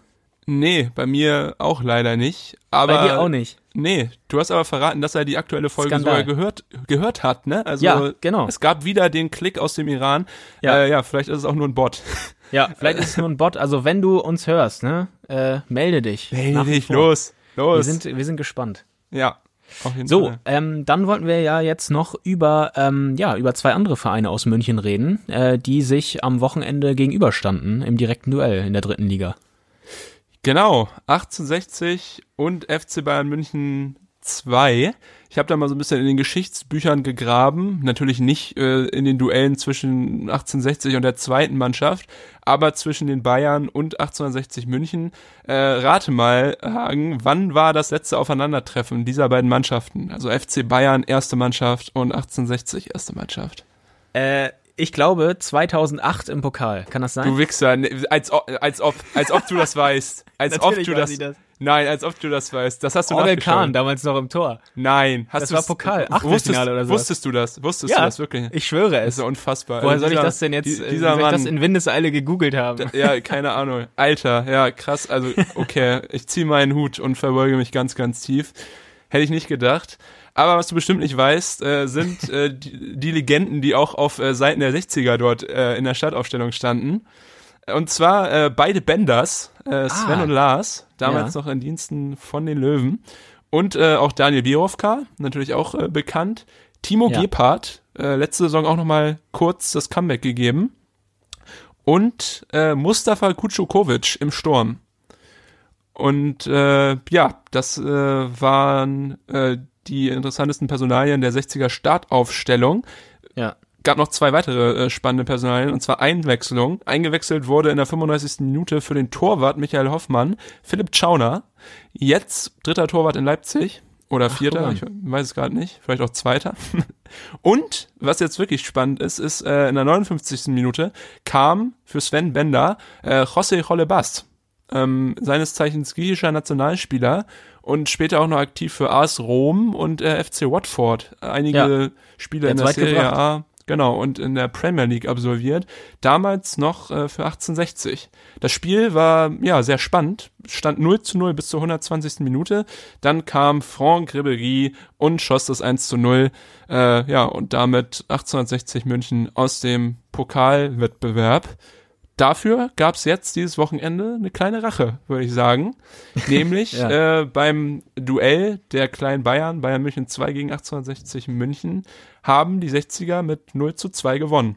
Nee, bei mir auch leider nicht. Aber Bei dir auch nicht. Nee, du hast aber verraten, dass er die aktuelle Folge Skandal. sogar gehört, gehört hat, ne? Also Ja, genau. es gab wieder den Klick aus dem Iran. Ja. äh, ja vielleicht ist es auch nur ein Bot. Ja, vielleicht ist es nur ein Bot. Also wenn du uns hörst, ne, äh, melde dich. Melde dich, los, los. Wir sind, wir sind gespannt. ja, auf jeden So, Fall. ähm, dann wollten wir ja jetzt noch über, ähm, ja, über zwei andere Vereine aus München reden, äh, die sich am Wochenende gegenüberstanden im direkten Duell in der dritten Liga. Genau, 1860 und FC Bayern München 2. Ich habe da mal so ein bisschen in den Geschichtsbüchern gegraben, natürlich nicht äh, in den Duellen zwischen 1860 und der zweiten Mannschaft, aber zwischen den Bayern und 1860 München. Äh, rate mal, Hagen, wann war das letzte Aufeinandertreffen dieser beiden Mannschaften? Also FC Bayern erste Mannschaft und 1860 erste Mannschaft. Äh, ich glaube 2008 im Pokal. Kann das sein? Du Wichser, ne, als, ob- als ob, als ob du das weißt. Als ob du das, ich das. Nein, als ob du das weißt. Das hast du Orel. Kahn, damals noch im Tor. Nein, hast Das du war Pokal, Achtelfinale oder sowas. Wusstest du das? Wusstest Ja, du das wirklich? ich schwöre Das es. ist ja unfassbar. Woher Also soll ich dieser- das denn jetzt, äh, wie Dieser soll ich Mann. das in Windeseile gegoogelt haben? ja, keine Ahnung. Alter, ja, krass. Also, okay, ich ziehe meinen Hut und verbeuge mich ganz, ganz tief. Hätte ich nicht gedacht. Aber was du bestimmt nicht weißt, äh, sind äh, die, die Legenden, die auch auf äh, Seiten der 60er dort äh, in der Startaufstellung standen. Und zwar äh, beide Benders, äh, Sven Ah. und Lars, damals Ja. noch in Diensten von den Löwen. Und auch Daniel Birovka, natürlich auch bekannt. Timo Ja. Gebhardt, letzte Saison auch nochmal kurz das Comeback gegeben. Und Mustafa Kutschukovic im Sturm. Und äh, ja, das äh, waren äh, die interessantesten Personalien der 60er Startaufstellung. Ja. Gab noch zwei weitere äh, spannende Personalien, und zwar Einwechslung. Eingewechselt wurde in der 35. Minute für den Torwart Michael Hoffmann Philipp Schauner. Jetzt dritter Torwart in Leipzig. Oder vierter, guck ich weiß es gerade nicht. Vielleicht auch zweiter. Und was jetzt wirklich spannend ist, ist äh, in der 59. Minute kam für Sven Bender äh, José Rolebas ähm, seines Zeichens griechischer Nationalspieler und später auch noch aktiv für AS Rom und äh, FC Watford. Einige Ja. Spiele in der Serie gebracht. A, genau, und in der Premier League absolviert. Damals noch äh, für 1860. Das Spiel war ja sehr spannend, stand 0 zu 0 bis zur 120. Minute. Dann kam Franck Ribéry und schoss das 1 zu 0. Äh, ja, und damit 1860 München aus dem Pokalwettbewerb. Dafür gab's jetzt dieses Wochenende eine kleine Rache, würde ich sagen. Nämlich Ja. äh, beim Duell der kleinen Bayern, Bayern München 2 gegen 1860 München, haben die 60er mit 0 zu 2 gewonnen.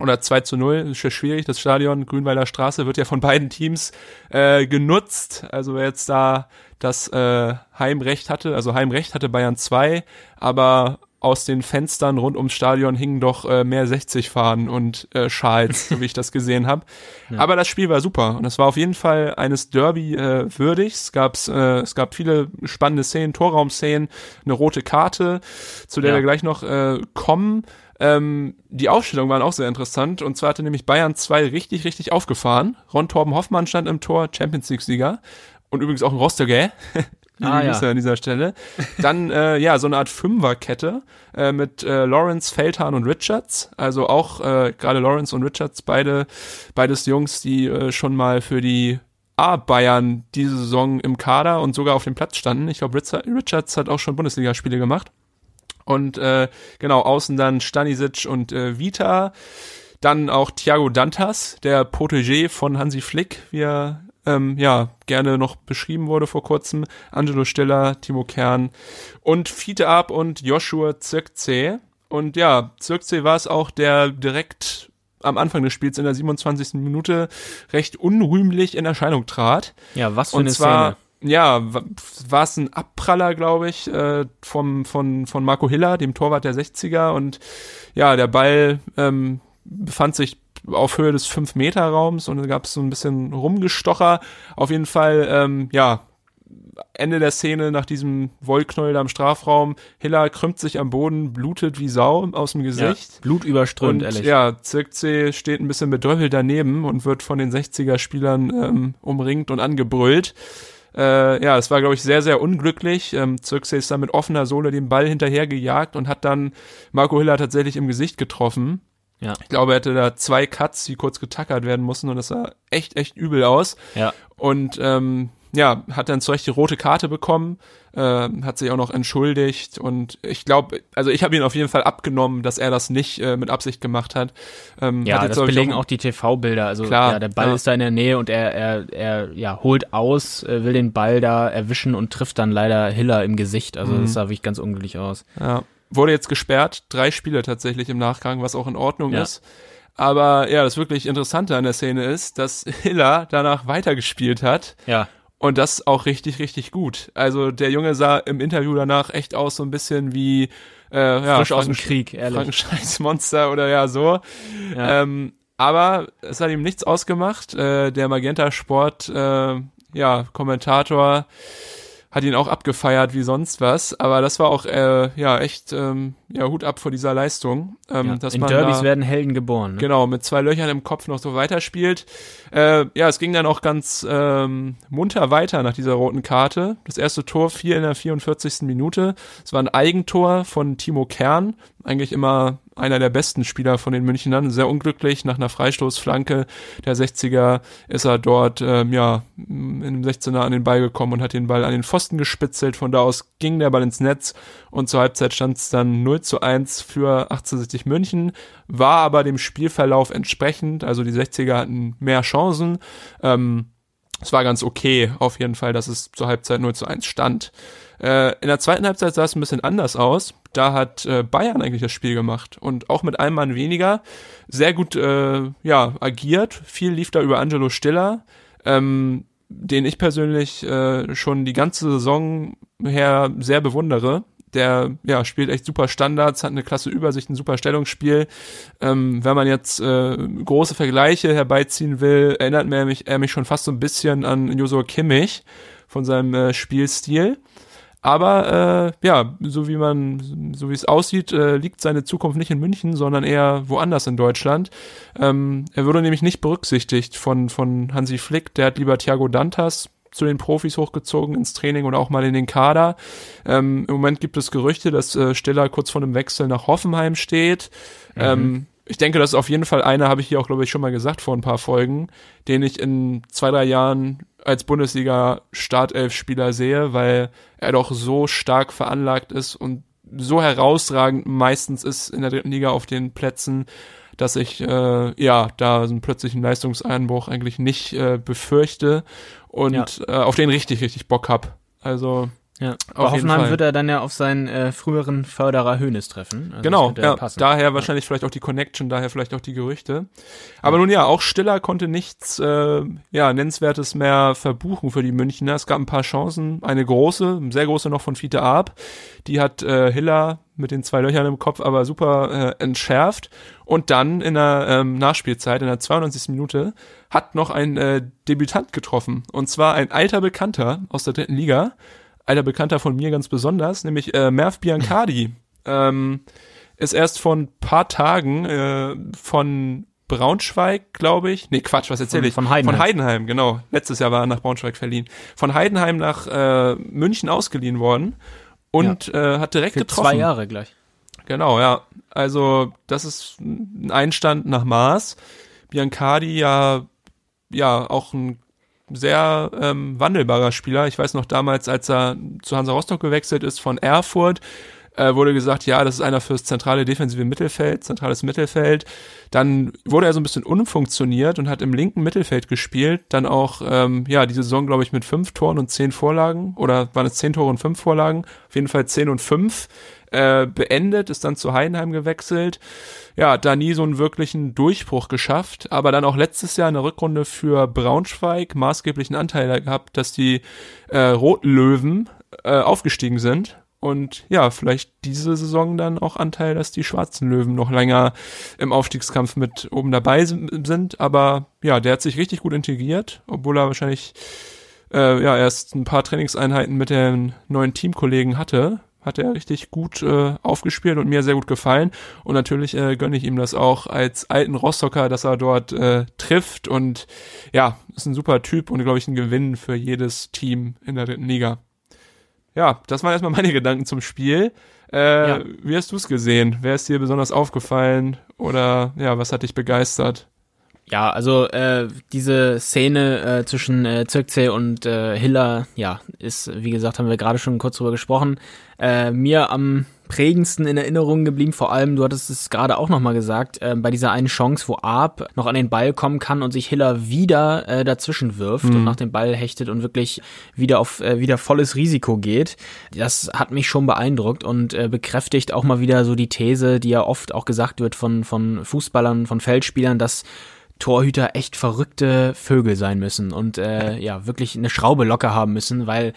Oder 2 zu 0, ist ja schwierig. Das Stadion Grünwalder Straße wird ja von beiden Teams äh, genutzt. Also wer jetzt da das äh, Heimrecht hatte, also Heimrecht hatte Bayern 2, aber aus den Fenstern rund ums Stadion hingen doch äh, mehr 60 Fahnen und äh, Schals, so wie ich das gesehen habe. Aber das Spiel war super und es war auf jeden Fall eines Derby äh, würdig. Es, gab's, äh, es gab viele spannende Szenen, Torraumszenen, eine rote Karte, zu der Ja. wir gleich noch äh, kommen. Ähm, die Aufstellungen waren auch sehr interessant und zwar hatte nämlich Bayern 2 richtig, richtig aufgefahren. Ron Torben Hoffmann stand im Tor, Champions League-Sieger und übrigens auch ein Rostoger. Liebe Ah, ja. Grüße an dieser Stelle. Dann, äh, ja, so eine Art Fünferkette äh, mit äh, Lawrence, Feldhahn und Richards. Also auch äh, gerade Lawrence und Richards, beide, beides Jungs, die äh, schon mal für die A-Bayern diese Saison im Kader und sogar auf dem Platz standen. Ich glaube, Richards hat auch schon Bundesligaspiele gemacht. Und äh, genau, außen dann Stanisic und äh, Vita. Dann auch Thiago Dantas, der Protégé von Hansi Flick, wie er ähm, ja gerne noch beschrieben wurde vor kurzem. Angelo Stiller, Timo Kern und Fiete Ab und Joshua Zirkzee. Und ja, Zirkzee war es auch, der direkt am Anfang des Spiels in der 27. Minute recht unrühmlich in Erscheinung trat. Ja, was für Und eine zwar, Szene. ja, war es ein Abpraller, glaube ich, äh, vom, von, von Marco Hiller, dem Torwart der 60er. Und ja, der Ball ähm, befand sich auf Höhe des 5-Meter-Raums und da gab es so ein bisschen Rumgestocher. Auf jeden Fall, ähm, ja, Ende der Szene nach diesem Wollknäuel da im Strafraum. Hiller krümmt sich am Boden, blutet wie Sau aus dem Ja, Gesicht. Blut überströmt, Und ehrlich. ja, Zirkzee steht ein bisschen bedröppelt daneben und wird von den 60er-Spielern ähm, umringt und angebrüllt. Äh, ja, es war, glaube ich, sehr, sehr unglücklich. Ähm, Zirkzee ist dann mit offener Sohle den Ball hinterher gejagt und hat dann Marco Hiller tatsächlich im Gesicht getroffen. Ja. Ich glaube, er hatte da zwei Cuts, die kurz getackert werden mussten und das sah echt, echt übel aus. Ja. Und ähm, ja, hat dann zu Recht die rote Karte bekommen, äh, hat sich auch noch entschuldigt und ich glaube, also ich habe ihn auf jeden Fall abgenommen, dass er das nicht äh, mit Absicht gemacht hat. Ähm, Ja, hat das belegen auch, die TV-Bilder. Also Klar, ja, der Ball ja. ist da in der Nähe und er, er, er ja, holt aus, äh, will den Ball da erwischen und trifft dann leider Hiller im Gesicht. Also Mhm. das sah wirklich ganz unglücklich aus. Ja, wurde jetzt gesperrt, drei Spiele tatsächlich im Nachgang, was auch in Ordnung Ja. ist. Aber ja, das wirklich Interessante an der Szene ist, dass Hiller danach weitergespielt hat Ja. Und das auch richtig, richtig gut. Also der Junge sah im Interview danach echt aus so ein bisschen wie äh, ja, Frisch aus dem Krieg, ehrlich. Frankensteins Monster oder ja so. Ja. Ähm, aber es hat ihm nichts ausgemacht. Äh, der Magenta Sport äh, ja, Kommentator hat ihn auch abgefeiert wie sonst was. Aber das war auch äh, ja echt ähm, ja Hut ab vor dieser Leistung. Ähm, ja. dass In man Derbys da, werden Helden geboren. Ne? Genau, mit zwei Löchern im Kopf noch so weiterspielt. Äh, ja, es ging dann auch ganz ähm, munter weiter nach dieser roten Karte. Das erste Tor fiel in der 44. Minute. Es war ein Eigentor von Timo Kern, eigentlich immer einer der besten Spieler von den Münchnern. Sehr unglücklich, nach einer Freistoßflanke der 60er ist er dort ähm, ja in dem 16er an den Ball gekommen und hat den Ball an den Pfosten gespitzelt. Von da aus ging der Ball ins Netz und zur Halbzeit stand es dann 0 zu 1 für 1860 München, war aber dem Spielverlauf entsprechend, also die 60er hatten mehr Chancen. Ähm, es war ganz okay, auf jeden Fall, dass es zur Halbzeit 0 zu 1 stand. Äh, in der zweiten Halbzeit sah es ein bisschen anders aus. Da hat äh, Bayern eigentlich das Spiel gemacht und auch mit einem Mann weniger sehr gut äh, ja, agiert. Viel lief da über Angelo Stiller, ähm, den ich persönlich äh, schon die ganze Saison her sehr bewundere. Der ja, spielt echt super Standards, hat eine klasse Übersicht, ein super Stellungsspiel. Ähm, wenn man jetzt äh, große Vergleiche herbeiziehen will, erinnert er mich, er mich schon fast so ein bisschen an Josua Kimmich von seinem äh, Spielstil. Aber äh, ja, so wie man, so wie es aussieht, äh, liegt seine Zukunft nicht in München, sondern eher woanders in Deutschland. Ähm, er wurde nämlich nicht berücksichtigt von, von Hansi Flick, der hat lieber Thiago Dantas zu den Profis hochgezogen ins Training oder auch mal in den Kader. Ähm, Im Moment gibt es Gerüchte, dass äh, Stiller kurz vor einem Wechsel nach Hoffenheim steht. Mhm. Ähm, ich denke, das ist auf jeden Fall einer, habe ich hier auch, glaube ich, schon mal gesagt vor ein paar Folgen, den ich in zwei, drei Jahren als Bundesliga-Startelf-Spieler sehe, weil er doch so stark veranlagt ist und so herausragend meistens ist in der dritten Liga auf den Plätzen, dass ich äh, ja da so einen plötzlichen Leistungseinbruch eigentlich nicht äh, befürchte und ja. äh, auf den richtig, richtig Bock hab. Also ja, auf Hoffenheim wird er dann ja auf seinen äh, früheren Förderer Hönes treffen. Also genau, ja, daher ja. wahrscheinlich vielleicht auch die Connection, daher vielleicht auch die Gerüchte. Aber ja. nun ja, auch Stiller konnte nichts äh, ja, Nennenswertes mehr verbuchen für die Münchner. Es gab ein paar Chancen, eine große, sehr große noch von Fiete Arp. Die hat äh, Hiller mit den zwei Löchern im Kopf aber super äh, entschärft. Und dann in der ähm, Nachspielzeit, in der 92. Minute, hat noch ein äh, Debütant getroffen. Und zwar ein alter Bekannter aus der dritten Liga alter Bekannter von mir ganz besonders, nämlich äh, Merv Biancardi. ähm, ist erst vor ein paar Tagen äh, von Braunschweig, glaube ich. Nee, Quatsch, was erzähle ich? Von Heidenheim. Von Heidenheim, genau. Letztes Jahr war er nach Braunschweig verliehen. Von Heidenheim nach äh, München ausgeliehen worden und ja. äh, hat direkt Für getroffen. Zwei Jahre gleich. Genau, ja. Also das ist ein Einstand nach Maß. Biancardi ja ja auch ein sehr ähm, wandelbarer Spieler. Ich weiß noch damals, als er zu Hansa Rostock gewechselt ist von Erfurt, äh, wurde gesagt, ja, das ist einer fürs zentrale defensive Mittelfeld, zentrales Mittelfeld. Dann wurde er so ein bisschen unfunktioniert und hat im linken Mittelfeld gespielt. Dann auch, ähm, ja, die Saison, glaube ich, mit fünf Toren und zehn Vorlagen. Oder waren es zehn Tore und fünf Vorlagen? Auf jeden Fall zehn und fünf äh, beendet, ist dann zu Heidenheim gewechselt. Ja, da nie so einen wirklichen Durchbruch geschafft, aber dann auch letztes Jahr in der Rückrunde für Braunschweig maßgeblichen Anteil gehabt, dass die äh, Roten Löwen äh, aufgestiegen sind. Und ja, vielleicht diese Saison dann auch Anteil, dass die Schwarzen Löwen noch länger im Aufstiegskampf mit oben dabei sind. Aber ja, der hat sich richtig gut integriert, obwohl er wahrscheinlich äh, ja erst ein paar Trainingseinheiten mit den neuen Teamkollegen hatte hat er richtig gut äh, aufgespielt und mir sehr gut gefallen. Und natürlich äh, gönne ich ihm das auch als alten Rostocker, dass er dort äh, trifft. Und ja, ist ein super Typ und, glaube ich, ein Gewinn für jedes Team in der dritten Liga. Ja, das waren erstmal meine Gedanken zum Spiel. Äh, ja. Wie hast du es gesehen? Wer ist dir besonders aufgefallen? Oder ja, was hat dich begeistert? Ja, also äh, diese Szene äh, zwischen äh, Zirkzee und äh, Hiller, ja, ist, wie gesagt, haben wir gerade schon kurz drüber gesprochen, äh, mir am prägendsten in Erinnerung geblieben. Vor allem, du hattest es gerade auch nochmal gesagt, äh, bei dieser einen Chance, wo Arp noch an den Ball kommen kann und sich Hiller wieder äh, dazwischen wirft mhm. und nach dem Ball hechtet und wirklich wieder auf äh, wieder volles Risiko geht. Das hat mich schon beeindruckt und äh, bekräftigt auch mal wieder so die These, die ja oft auch gesagt wird von, von Fußballern, von Feldspielern, dass Torhüter echt verrückte Vögel sein müssen und äh, ja wirklich eine Schraube locker haben müssen, weil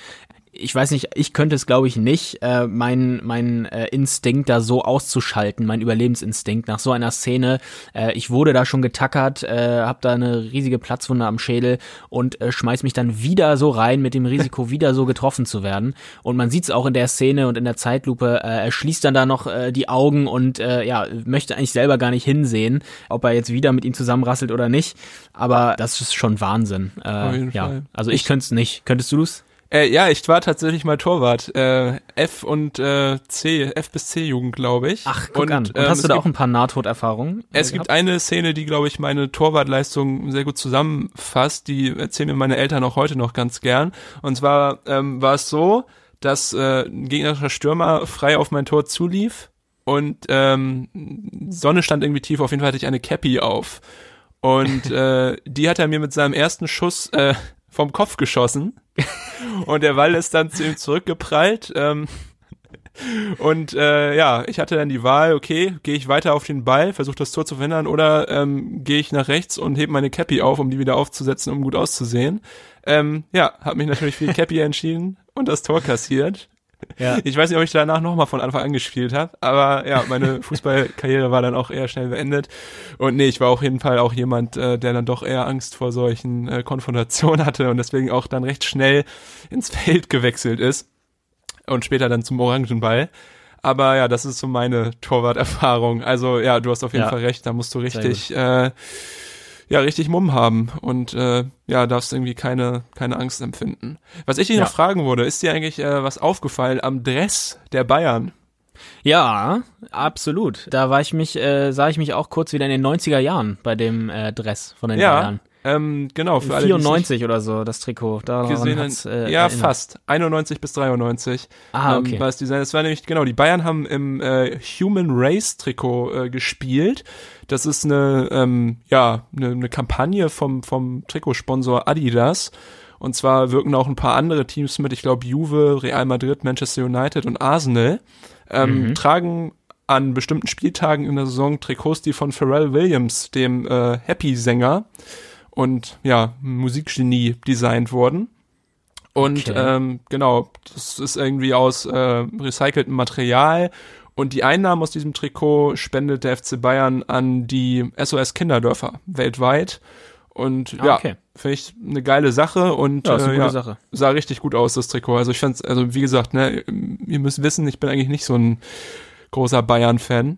ich weiß nicht, ich könnte es glaube ich nicht, äh, mein, mein äh, Instinkt da so auszuschalten, mein Überlebensinstinkt nach so einer Szene. Äh, ich wurde da schon getackert, äh, habe da eine riesige Platzwunde am Schädel und äh, schmeiß mich dann wieder so rein mit dem Risiko, wieder so getroffen zu werden. Und man sieht es auch in der Szene und in der Zeitlupe, äh, er schließt dann da noch äh, die Augen und äh, ja, möchte eigentlich selber gar nicht hinsehen, ob er jetzt wieder mit ihm zusammenrasselt oder nicht. Aber das ist schon Wahnsinn. Äh, ja, Fall. also ich, ich könnte es nicht. Könntest du es? Äh, ja, ich war tatsächlich mal Torwart. Äh, F und äh, C, F bis C Jugend, glaube ich. Ach, guck und, an. Und ähm, hast du da auch ein paar Nahtoderfahrungen? Es gehabt? gibt eine Szene, die, glaube ich, meine Torwartleistung sehr gut zusammenfasst. Die erzählen mir meine Eltern auch heute noch ganz gern. Und zwar ähm, war es so, dass äh, ein gegnerischer Stürmer frei auf mein Tor zulief und ähm, Sonne stand irgendwie tief. Auf jeden Fall hatte ich eine Cappy auf. Und äh, die hat er mir mit seinem ersten Schuss äh, vom Kopf geschossen und der Ball ist dann zu ihm zurückgeprallt. Ähm, und äh, ja, ich hatte dann die Wahl, okay, gehe ich weiter auf den Ball, versuche das Tor zu verhindern, oder ähm, gehe ich nach rechts und hebe meine Cappy auf, um die wieder aufzusetzen, um gut auszusehen. Ähm, ja, habe mich natürlich für die Cappy entschieden und das Tor kassiert. Ja. Ich weiß nicht, ob ich danach nochmal von Anfang an gespielt habe, aber ja, meine Fußballkarriere war dann auch eher schnell beendet. Und nee, ich war auf jeden Fall auch jemand, äh, der dann doch eher Angst vor solchen äh, Konfrontationen hatte und deswegen auch dann recht schnell ins Feld gewechselt ist. und später dann zum Orangenball. Aber ja, das ist so meine Torwart-Erfahrung. Also ja, du hast auf jeden Ja. Fall recht, da musst du richtig, äh, ja, richtig Mumm haben und äh, ja, darfst irgendwie keine, keine Angst empfinden. Was ich dich Ja. noch fragen würde, ist dir eigentlich äh, was aufgefallen am Dress der Bayern? Ja, absolut. Da war ich mich, äh, sah ich mich auch kurz wieder in den 90er Jahren bei dem äh, Dress von den Ja, Bayern. Ähm, genau, für alle, die es nicht 94 oder so, das Trikot. Daran gesehen äh, ja, erinnert. fast. 91 bis 93. Ah, okay. Ähm, war das Design. Das war nämlich, genau, die Bayern haben im äh, Human Race Trikot äh, gespielt. Das ist eine, ähm, ja, eine, eine Kampagne vom, vom Trikotsponsor Adidas. Und zwar wirken auch ein paar andere Teams mit. Ich glaube, Juve, Real Madrid, Manchester United und Arsenal ähm, Mhm. tragen an bestimmten Spieltagen in der Saison Trikots, die von Pharrell Williams, dem äh, Happy-Sänger und ja, Musikgenie designt wurden. Und Okay. ähm, genau, das ist irgendwie aus äh, recyceltem Material. Und die Einnahmen aus diesem Trikot spendet der FC Bayern an die SOS Kinderdörfer weltweit. Und Ah, ja, okay. finde ich eine geile Sache und Ja, ist eine äh, ja, Sache. sah richtig gut aus, das Trikot. Also ich fand's, also wie gesagt, ne, ihr müsst wissen, ich bin eigentlich nicht so ein großer Bayern-Fan.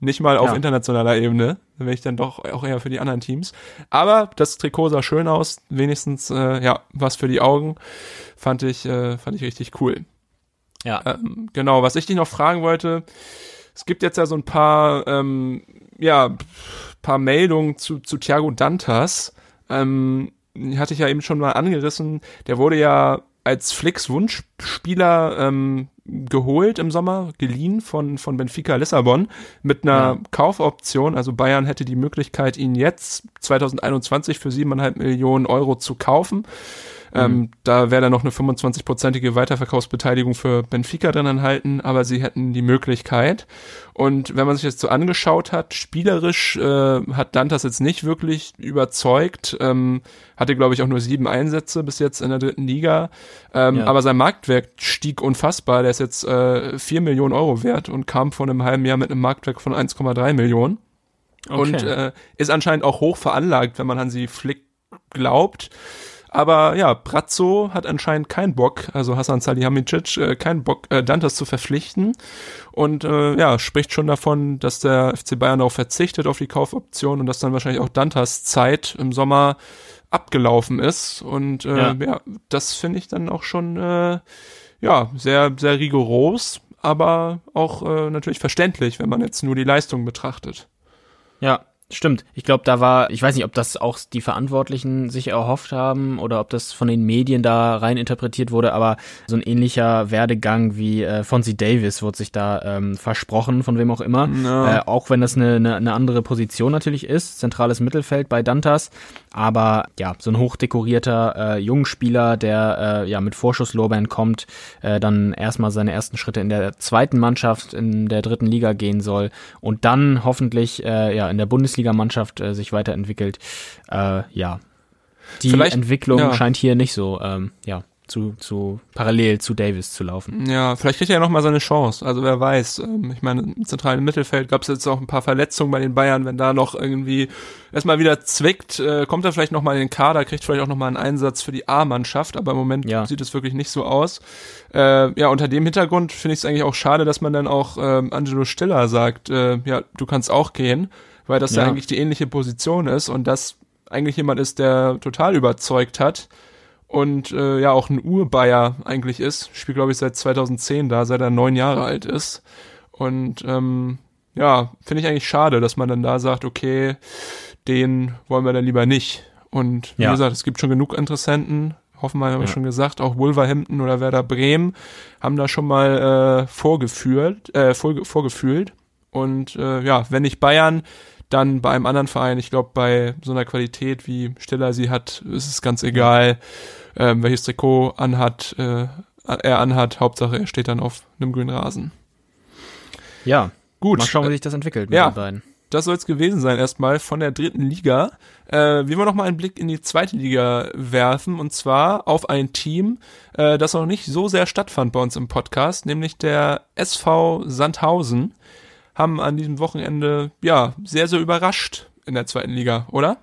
Nicht mal auf Ja. internationaler Ebene. Da wäre ich dann doch auch eher für die anderen Teams. Aber das Trikot sah schön aus, wenigstens äh, ja was für die Augen. Fand ich, äh, fand ich richtig cool. Ja. Ähm, genau, was ich dich noch fragen wollte, es gibt jetzt ja so ein paar, ähm, ja, paar Meldungen zu, zu Thiago Dantas. Ähm, hatte ich ja eben schon mal angerissen. Der wurde ja als Flicks Wunschspieler ähm, geholt im Sommer, geliehen von, von Benfica Lissabon mit einer Ja. Kaufoption. Also Bayern hätte die Möglichkeit, ihn jetzt 2021 für 7,5 Millionen Euro zu kaufen. Ähm, da wäre dann noch eine 25-prozentige Weiterverkaufsbeteiligung für Benfica drin enthalten, aber sie hätten die Möglichkeit. Und wenn man sich das so angeschaut hat, spielerisch äh, hat Dantas jetzt nicht wirklich überzeugt. Ähm, hatte, glaube ich, auch nur sieben Einsätze bis jetzt in der dritten Liga. Ähm, Ja. Aber sein Marktwert stieg unfassbar. Der ist jetzt äh, 4 Millionen Euro wert und kam vor einem halben Jahr mit einem Marktwert von 1,3 Millionen. Und Okay. äh, ist anscheinend auch hoch veranlagt, wenn man Hansi Flick glaubt. Aber ja, Brazzo hat anscheinend keinen Bock, also Hasan Salihamidzic, äh, keinen Bock, äh, Dantas zu verpflichten. Und äh, ja, spricht schon davon, dass der FC Bayern darauf verzichtet, auf die Kaufoption und dass dann wahrscheinlich auch Dantas Zeit im Sommer abgelaufen ist. Und äh, Ja. ja. das finde ich dann auch schon äh, ja sehr, sehr rigoros, aber auch äh, natürlich verständlich, wenn man jetzt nur die Leistung betrachtet. Ja, stimmt. Ich glaube, da war, ich weiß nicht, ob das auch die Verantwortlichen sich erhofft haben oder ob das von den Medien da rein interpretiert wurde, aber so ein ähnlicher Werdegang wie äh, Fonzie Davis wird sich da ähm, versprochen, von wem auch immer. Ja. Äh, auch wenn das eine, eine, eine andere Position natürlich ist, zentrales Mittelfeld bei Dantas. Aber ja, so ein hochdekorierter äh, Jungspieler, der äh, ja mit Vorschusslorbeeren kommt, äh, dann erstmal seine ersten Schritte in der zweiten Mannschaft in der dritten Liga gehen soll und dann hoffentlich äh, ja in der Bundesligamannschaft äh, sich weiterentwickelt. Äh, ja, die Vielleicht- Entwicklung ja. scheint hier nicht so ähm, ja zu, zu parallel zu Davis zu laufen. Ja, vielleicht kriegt er ja nochmal seine Chance. Also wer weiß. Ähm, Ich meine, im zentralen Mittelfeld gab es jetzt auch ein paar Verletzungen bei den Bayern. Wenn da noch irgendwie erstmal wieder zwickt, äh, kommt er vielleicht nochmal in den Kader, kriegt vielleicht auch nochmal einen Einsatz für die A-Mannschaft. Aber im Moment Ja. sieht es wirklich nicht so aus. Äh, ja, unter dem Hintergrund finde ich es eigentlich auch schade, dass man dann auch ähm, Angelo Stiller sagt, äh, ja, du kannst auch gehen, weil das ja. Ja. eigentlich die ähnliche Position ist und das eigentlich jemand ist, der total überzeugt hat und äh, ja auch ein Urbayer eigentlich ist. Spielt glaube ich seit 2010 da, seit er neun Jahre alt ist. Und ähm, ja, finde ich eigentlich schade, dass man dann da sagt, okay, den wollen wir dann lieber nicht. Und wie Ja. gesagt, es gibt schon genug Interessenten. Hoffenheim haben wir Ja. schon gesagt, auch Wolverhampton oder Werder Bremen haben da schon mal äh, vorgeführt, äh, vorge vorgefühlt. Und äh, ja, wenn nicht Bayern, dann bei einem anderen Verein. Ich glaube, bei so einer Qualität wie Stiller sie hat, ist es ganz egal, ähm, welches Trikot anhat, äh, er anhat. Hauptsache, er steht dann auf einem grünen Rasen. Ja, Gut, mal schauen, wie sich das entwickelt mit ja. den beiden. das soll es gewesen sein erstmal von der dritten Liga. Äh, wir wollen noch mal einen Blick in die zweite Liga werfen und zwar auf ein Team, äh, das noch nicht so sehr stattfand bei uns im Podcast, nämlich der SV Sandhausen. Haben an diesem Wochenende ja sehr sehr überrascht in der zweiten Liga, oder?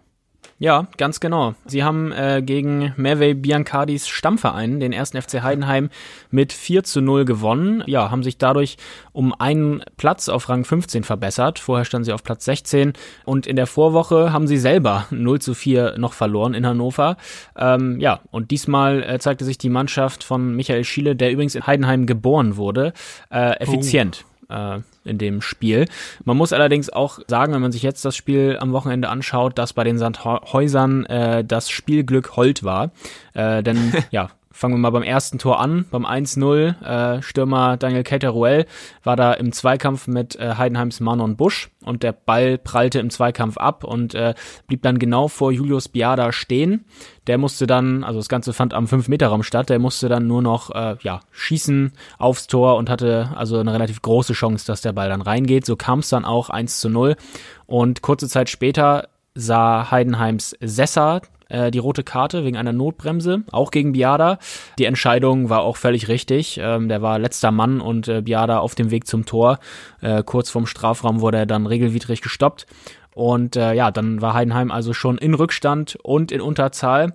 Ja, ganz genau. Sie haben äh, gegen Mervey Biancardis Stammverein, den ersten FC Heidenheim, mit 4 zu 0 gewonnen. Ja, haben sich dadurch um einen Platz auf Rang 15 verbessert. Vorher standen sie auf Platz 16 und in der Vorwoche haben sie selber 0 zu 4 noch verloren in Hannover. Ähm, ja, und diesmal äh, zeigte sich die Mannschaft von Michael Schiele, der übrigens in Heidenheim geboren wurde, äh, effizient. Oh äh, in dem Spiel. Man muss allerdings auch sagen, wenn man sich jetzt das Spiel am Wochenende anschaut, dass bei den Sandhäusern äh, das Spielglück Hold war. Äh, denn ja, Fangen wir mal beim ersten Tor an, beim 1-0. Äh, Stürmer Daniel Cateruel war da im Zweikampf mit äh, Heidenheims Manon Busch und der Ball prallte im Zweikampf ab und äh, blieb dann genau vor Julius Biada stehen. Der musste dann, also das Ganze fand am 5-Meter-Raum statt, der musste dann nur noch äh, ja, schießen aufs Tor und hatte also eine relativ große Chance, dass der Ball dann reingeht. So kam es dann auch 1 zu 0. Und kurze Zeit später sah Heidenheims Sessa äh, die rote Karte wegen einer Notbremse, auch gegen Biada. Die Entscheidung war auch völlig richtig. Ähm, der war letzter Mann und äh, Biada auf dem Weg zum Tor. Äh, kurz vorm Strafraum wurde er dann regelwidrig gestoppt. Und äh, ja, dann war Heidenheim also schon in Rückstand und in Unterzahl.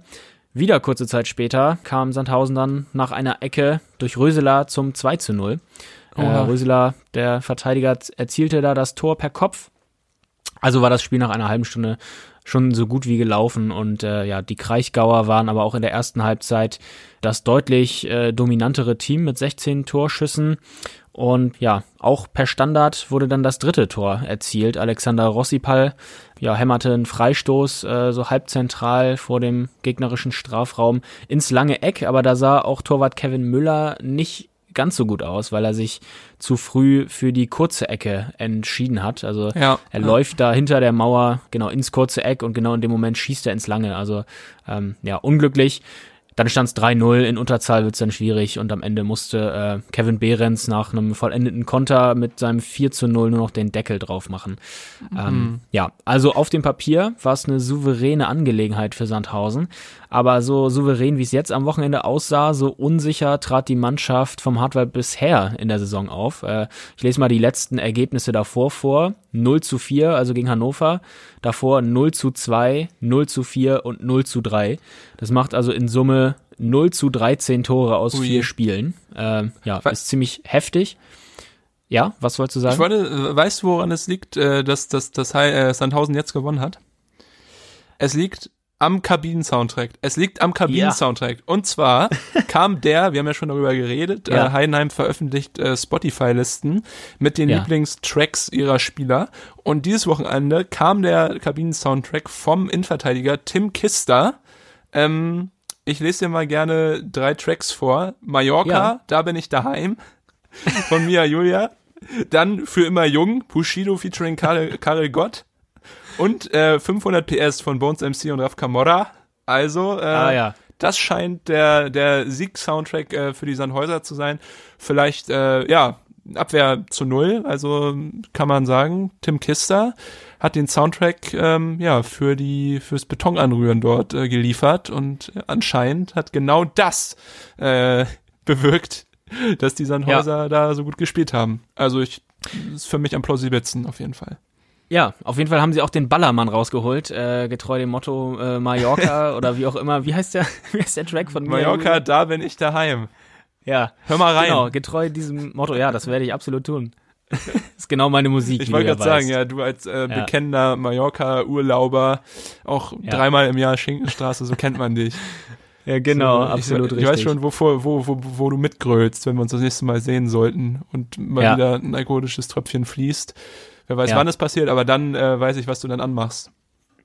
Wieder kurze Zeit später kam Sandhausen dann nach einer Ecke durch Röseler zum 2 zu 0. Äh, Röseler, der Verteidiger, erzielte da das Tor per Kopf. Also war das Spiel nach einer halben Stunde schon so gut wie gelaufen. Und äh, ja, die Kraichgauer waren aber auch in der ersten Halbzeit das deutlich äh, dominantere Team mit 16 Torschüssen. Und ja, auch per Standard wurde dann das dritte Tor erzielt. Alexander Rossipal ja, hämmerte einen Freistoß äh, so halbzentral vor dem gegnerischen Strafraum ins lange Eck, aber da sah auch Torwart Kevin Müller nicht ganz so gut aus, weil er sich zu früh für die kurze Ecke entschieden hat. Also ja, er ja. läuft da hinter der Mauer genau ins kurze Eck und genau in dem Moment schießt er ins Lange. Also ähm, ja, unglücklich. Dann stand es 3-0, in Unterzahl wird es dann schwierig und am Ende musste äh, Kevin Behrens nach einem vollendeten Konter mit seinem 4 0 nur noch den Deckel drauf machen. Mhm. Ähm, ja, also auf dem Papier war es eine souveräne Angelegenheit für Sandhausen. Aber so souverän, wie es jetzt am Wochenende aussah, so unsicher trat die Mannschaft vom Hartwald bisher in der Saison auf. Äh, ich lese mal die letzten Ergebnisse davor vor. 0 zu 4, also gegen Hannover. Davor 0 zu 2, 0 zu 4 und 0 zu 3. Das macht also in Summe 0 zu 13 Tore aus Ui. vier Spielen. Ähm, ja, ist ziemlich heftig. Ja, was wolltest du sagen? Ich wollte, weißt du, woran es liegt, äh, dass, dass, dass äh, Sandhausen jetzt gewonnen hat? Es liegt am Kabinen-Soundtrack. Es liegt am Kabinen-Soundtrack. Ja. Und zwar kam der, wir haben ja schon darüber geredet, ja. äh, Heidenheim veröffentlicht äh, Spotify-Listen mit den ja. Lieblingstracks ihrer Spieler. Und dieses Wochenende kam der Kabinen-Soundtrack vom Innenverteidiger Tim Kister. Ähm, ich lese dir mal gerne drei Tracks vor. Mallorca, da bin ich daheim. Von Mia Julia. Dann für immer jung, Bushido featuring Karel, Karel Gott. Und äh, 500 PS von Bones MC und Raf Camorra. Also, äh, ah, ja. das scheint der, der Sieg-Soundtrack äh, für die Sandhäuser zu sein. Vielleicht, äh, ja, Abwehr zu null, also kann man sagen, Tim Kister hat den Soundtrack ähm, ja für die fürs Betonanrühren dort äh, geliefert und anscheinend hat genau das äh, bewirkt, dass die Sandhäuser ja. da so gut gespielt haben. Also ich ist für mich am plausibelsten auf jeden Fall. Ja, auf jeden Fall haben sie auch den Ballermann rausgeholt, äh, getreu dem Motto äh, Mallorca oder wie auch immer. Wie heißt der, wie heißt der Track von mir? Mallorca, da bin ich daheim. Ja. Hör mal rein. Genau, getreu diesem Motto. Ja, das werde ich absolut tun. das ist genau meine Musik. Ich wollte gerade sagen, ja, du als äh, ja. bekennender Mallorca-Urlauber, auch ja. dreimal im Jahr Schinkenstraße, so kennt man dich. Ja, genau, so, absolut ich, richtig. Ich weiß schon, wovor, wo, wo, wo du mitgrölst, wenn wir uns das nächste Mal sehen sollten und mal ja. wieder ein alkoholisches Tröpfchen fließt. Wer weiß, ja. wann es passiert, aber dann äh, weiß ich, was du dann anmachst.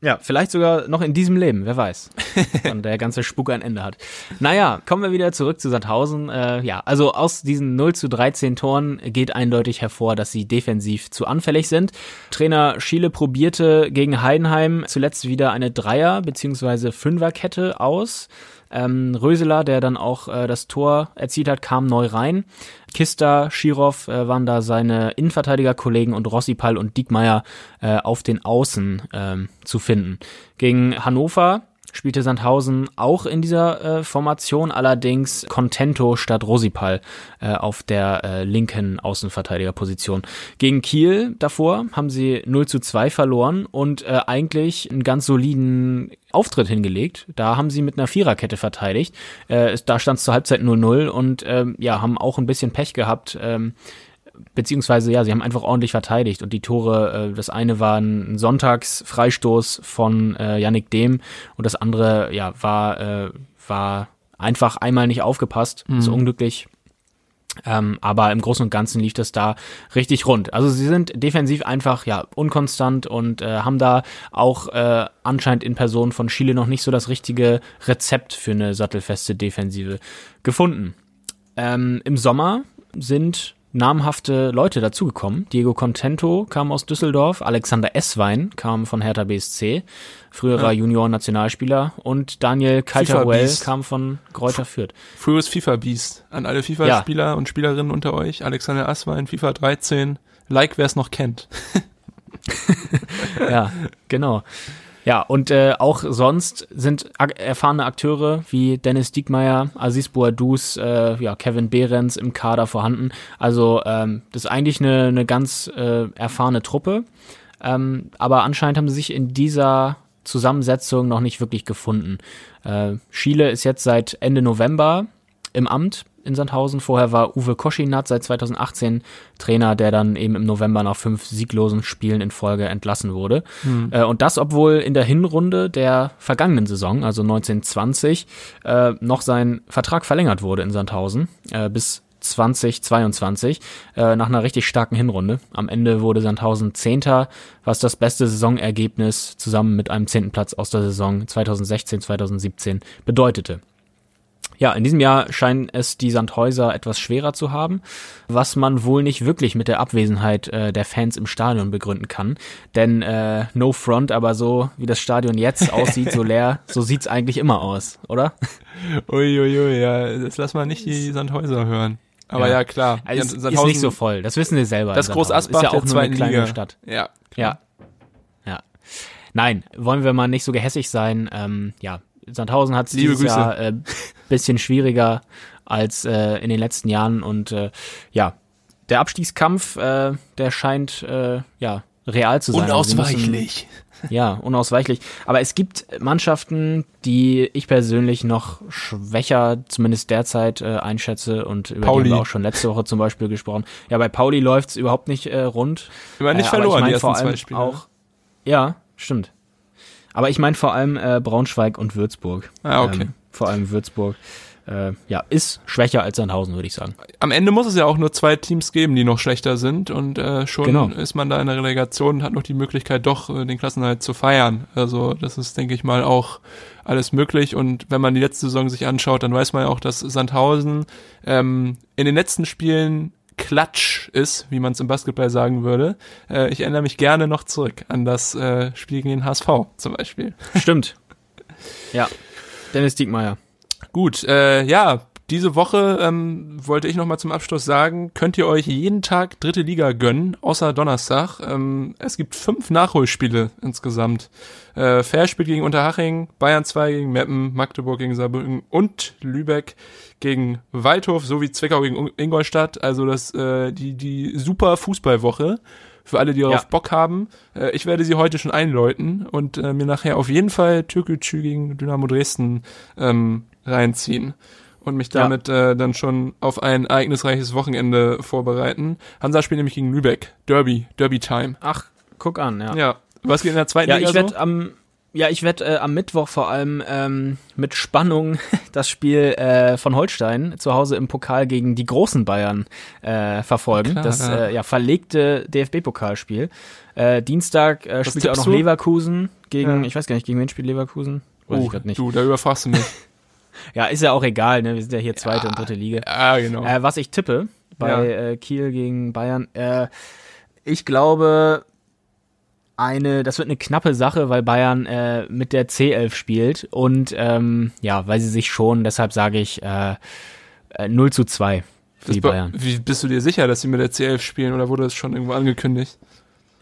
Ja, vielleicht sogar noch in diesem Leben, wer weiß. Und der ganze Spuk ein Ende hat. Naja, kommen wir wieder zurück zu Sandhausen. Äh, ja, also aus diesen 0 zu 13 Toren geht eindeutig hervor, dass sie defensiv zu anfällig sind. Trainer Schiele probierte gegen Heidenheim zuletzt wieder eine Dreier- bzw. Fünferkette aus. Ähm, Röseler, der dann auch äh, das Tor erzielt hat, kam neu rein. Kista, Schirov äh, waren da seine Innenverteidigerkollegen und Rossipal und Diekmeyer äh, auf den Außen ähm, zu finden. Gegen Hannover spielte Sandhausen auch in dieser äh, Formation, allerdings Contento statt Rosipal äh, auf der äh, linken Außenverteidigerposition. Gegen Kiel davor haben sie 0 zu 2 verloren und äh, eigentlich einen ganz soliden Auftritt hingelegt. Da haben sie mit einer Viererkette verteidigt. Äh, da stand es zur Halbzeit 0-0 und ähm, ja, haben auch ein bisschen Pech gehabt. Ähm, beziehungsweise ja, sie haben einfach ordentlich verteidigt und die Tore, äh, das eine war ein Sonntagsfreistoß von äh, Yannick Dehm und das andere ja war äh, war einfach einmal nicht aufgepasst, mhm. so unglücklich. Ähm, aber im Großen und Ganzen lief das da richtig rund. Also sie sind defensiv einfach ja unkonstant und äh, haben da auch äh, anscheinend in Person von Chile noch nicht so das richtige Rezept für eine sattelfeste Defensive gefunden. Ähm, Im Sommer sind namhafte Leute dazugekommen. Diego Contento kam aus Düsseldorf, Alexander Esswein kam von Hertha BSC, früherer ja. Junior-Nationalspieler und Daniel Calteruel kam von Kräuter Fürth. Früheres FIFA-Beast. An alle FIFA-Spieler ja. und Spielerinnen unter euch. Alexander Esswein, FIFA 13. Like, wer es noch kennt. ja, genau. Ja, und äh, auch sonst sind erfahrene Akteure wie Dennis Diekmeyer, Aziz Bouadouz, äh, ja, Kevin Behrens im Kader vorhanden. Also ähm, das ist eigentlich eine, eine ganz äh, erfahrene Truppe. Ähm, aber anscheinend haben sie sich in dieser Zusammensetzung noch nicht wirklich gefunden. Äh, Schiele ist jetzt seit Ende November im Amt in Sandhausen. Vorher war Uwe Koschinat seit 2018 Trainer, der dann eben im November nach fünf sieglosen Spielen in Folge entlassen wurde. Mhm. Äh, und das, obwohl in der Hinrunde der vergangenen Saison, also 1920, äh, noch sein Vertrag verlängert wurde in Sandhausen äh, bis 2022 äh, nach einer richtig starken Hinrunde. Am Ende wurde Sandhausen Zehnter, was das beste Saisonergebnis zusammen mit einem zehnten Platz aus der Saison 2016-2017 bedeutete. Ja, in diesem Jahr scheinen es die Sandhäuser etwas schwerer zu haben, was man wohl nicht wirklich mit der Abwesenheit äh, der Fans im Stadion begründen kann. Denn äh, no front, aber so wie das Stadion jetzt aussieht, so leer, so sieht's eigentlich immer aus, oder? Uiuiui, ui, ja, das lass mal nicht die Sandhäuser hören. Aber ja, ja klar. Also ist, ist nicht so voll, das wissen wir selber. Das Groß Asbach ist ja auch nur eine kleine Liga. Stadt. Ja. Klar. Ja. Ja. Nein, wollen wir mal nicht so gehässig sein. Ähm, ja, Sandhausen hat es dieses Grüße. Jahr äh, bisschen schwieriger als äh, in den letzten Jahren und äh, ja, der Abstiegskampf, äh, der scheint äh, ja real zu sein. Unausweichlich. Müssen, ja, unausweichlich. Aber es gibt Mannschaften, die ich persönlich noch schwächer, zumindest derzeit, äh, einschätze und über Pauli. die haben wir auch schon letzte Woche zum Beispiel gesprochen. Ja, bei Pauli läuft's überhaupt nicht äh, rund. Immer nicht äh, verloren, ich mein die ersten vor allem zwei Spiele. Auch, ja, stimmt. Aber ich meine vor allem äh, Braunschweig und Würzburg. Ah, okay. Ähm, vor allem Würzburg. Äh, ja, ist schwächer als Sandhausen, würde ich sagen. Am Ende muss es ja auch nur zwei Teams geben, die noch schlechter sind und äh, schon Genau. ist man da in der Relegation und hat noch die Möglichkeit, doch äh, den Klassenhalt zu feiern. Also das ist, denke ich mal, auch alles möglich und wenn man die letzte Saison sich anschaut, dann weiß man ja auch, dass Sandhausen ähm, in den letzten Spielen Klatsch ist, wie man es im Basketball sagen würde. Äh, ich erinnere mich gerne noch zurück an das äh, Spiel gegen den HSV zum Beispiel. Stimmt. Ja. Dennis Diekmeyer. Gut, äh, ja, diese Woche ähm, wollte ich noch mal zum Abschluss sagen, könnt ihr euch jeden Tag dritte Liga gönnen, außer Donnerstag. Ähm, es gibt fünf Nachholspiele insgesamt. Äh, Fair spielt gegen Unterhaching, Bayern 2 gegen Meppen, Magdeburg gegen Saarbrücken und Lübeck gegen Waldhof sowie Zwickau gegen Ingolstadt. Also das äh, die die super Fußballwoche für alle, die darauf Ja. Bock haben. Äh, ich werde sie heute schon einläuten und äh, mir nachher auf jeden Fall Türkgücü gegen Dynamo Dresden ähm, reinziehen und mich Ja. damit äh, dann schon auf ein ereignisreiches Wochenende vorbereiten. Hansa spielt nämlich gegen Lübeck. Derby, Derby Time. Ach, guck an, ja. Ja. Was geht in der zweiten Ja, Liga ich werde so? am ja, ich werde äh, am Mittwoch vor allem ähm, mit Spannung das Spiel äh, von Holstein zu Hause im Pokal gegen die großen Bayern äh, verfolgen. Klar, das ja. äh, ja verlegte DFB-Pokalspiel. Äh, Dienstag äh, spielt ja auch noch du? Leverkusen gegen, Ja. ich weiß gar nicht, gegen wen spielt Leverkusen? Weiß ich Oh, grad nicht. du, da überfragst du mich. Ja, ist ja auch egal, ne? Wir sind ja hier zweite und dritte Liga. ah, genau. Äh, was ich tippe bei Ja. äh, Kiel gegen Bayern, äh, ich glaube eine, das wird eine knappe Sache, weil Bayern äh, mit der C11 spielt und ähm, ja, weil sie sich schon, deshalb sage ich äh, äh, 0 zu 2 für Das die Bayern. Wie bist du dir sicher, dass sie mit der C11 spielen oder wurde das schon irgendwo angekündigt?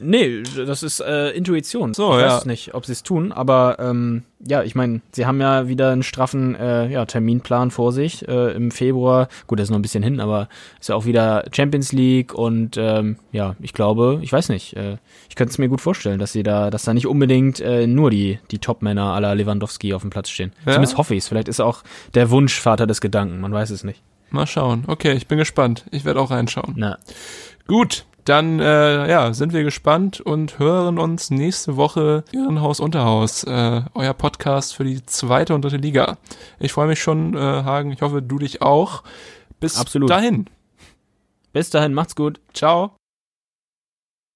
Nee, das ist äh, Intuition. So, ich ja. weiß nicht, ob sie es tun, aber ähm, ja, ich meine, sie haben ja wieder einen straffen äh, ja, Terminplan vor sich äh, im Februar. Gut, das ist noch ein bisschen hin, aber ist ja auch wieder Champions League und ähm, ja, ich glaube, ich weiß nicht, äh, ich könnte es mir gut vorstellen, dass sie da, dass da nicht unbedingt äh, nur die die Top-Männer aller Lewandowski auf dem Platz stehen. Ja? Zumindest hoffe ich Vielleicht ist auch der Wunsch Vater des Gedanken, man weiß es nicht. Mal schauen. Okay, ich bin gespannt. Ich werde auch reinschauen. Na, Gut, dann äh, ja, sind wir gespannt und hören uns nächste Woche Irrenhaus Unterhaus, äh, euer Podcast für die zweite und dritte Liga. Ich freue mich schon, äh, Hagen. Ich hoffe, du dich auch. Bis Absolut. dahin. bis dahin, macht's gut. Ciao.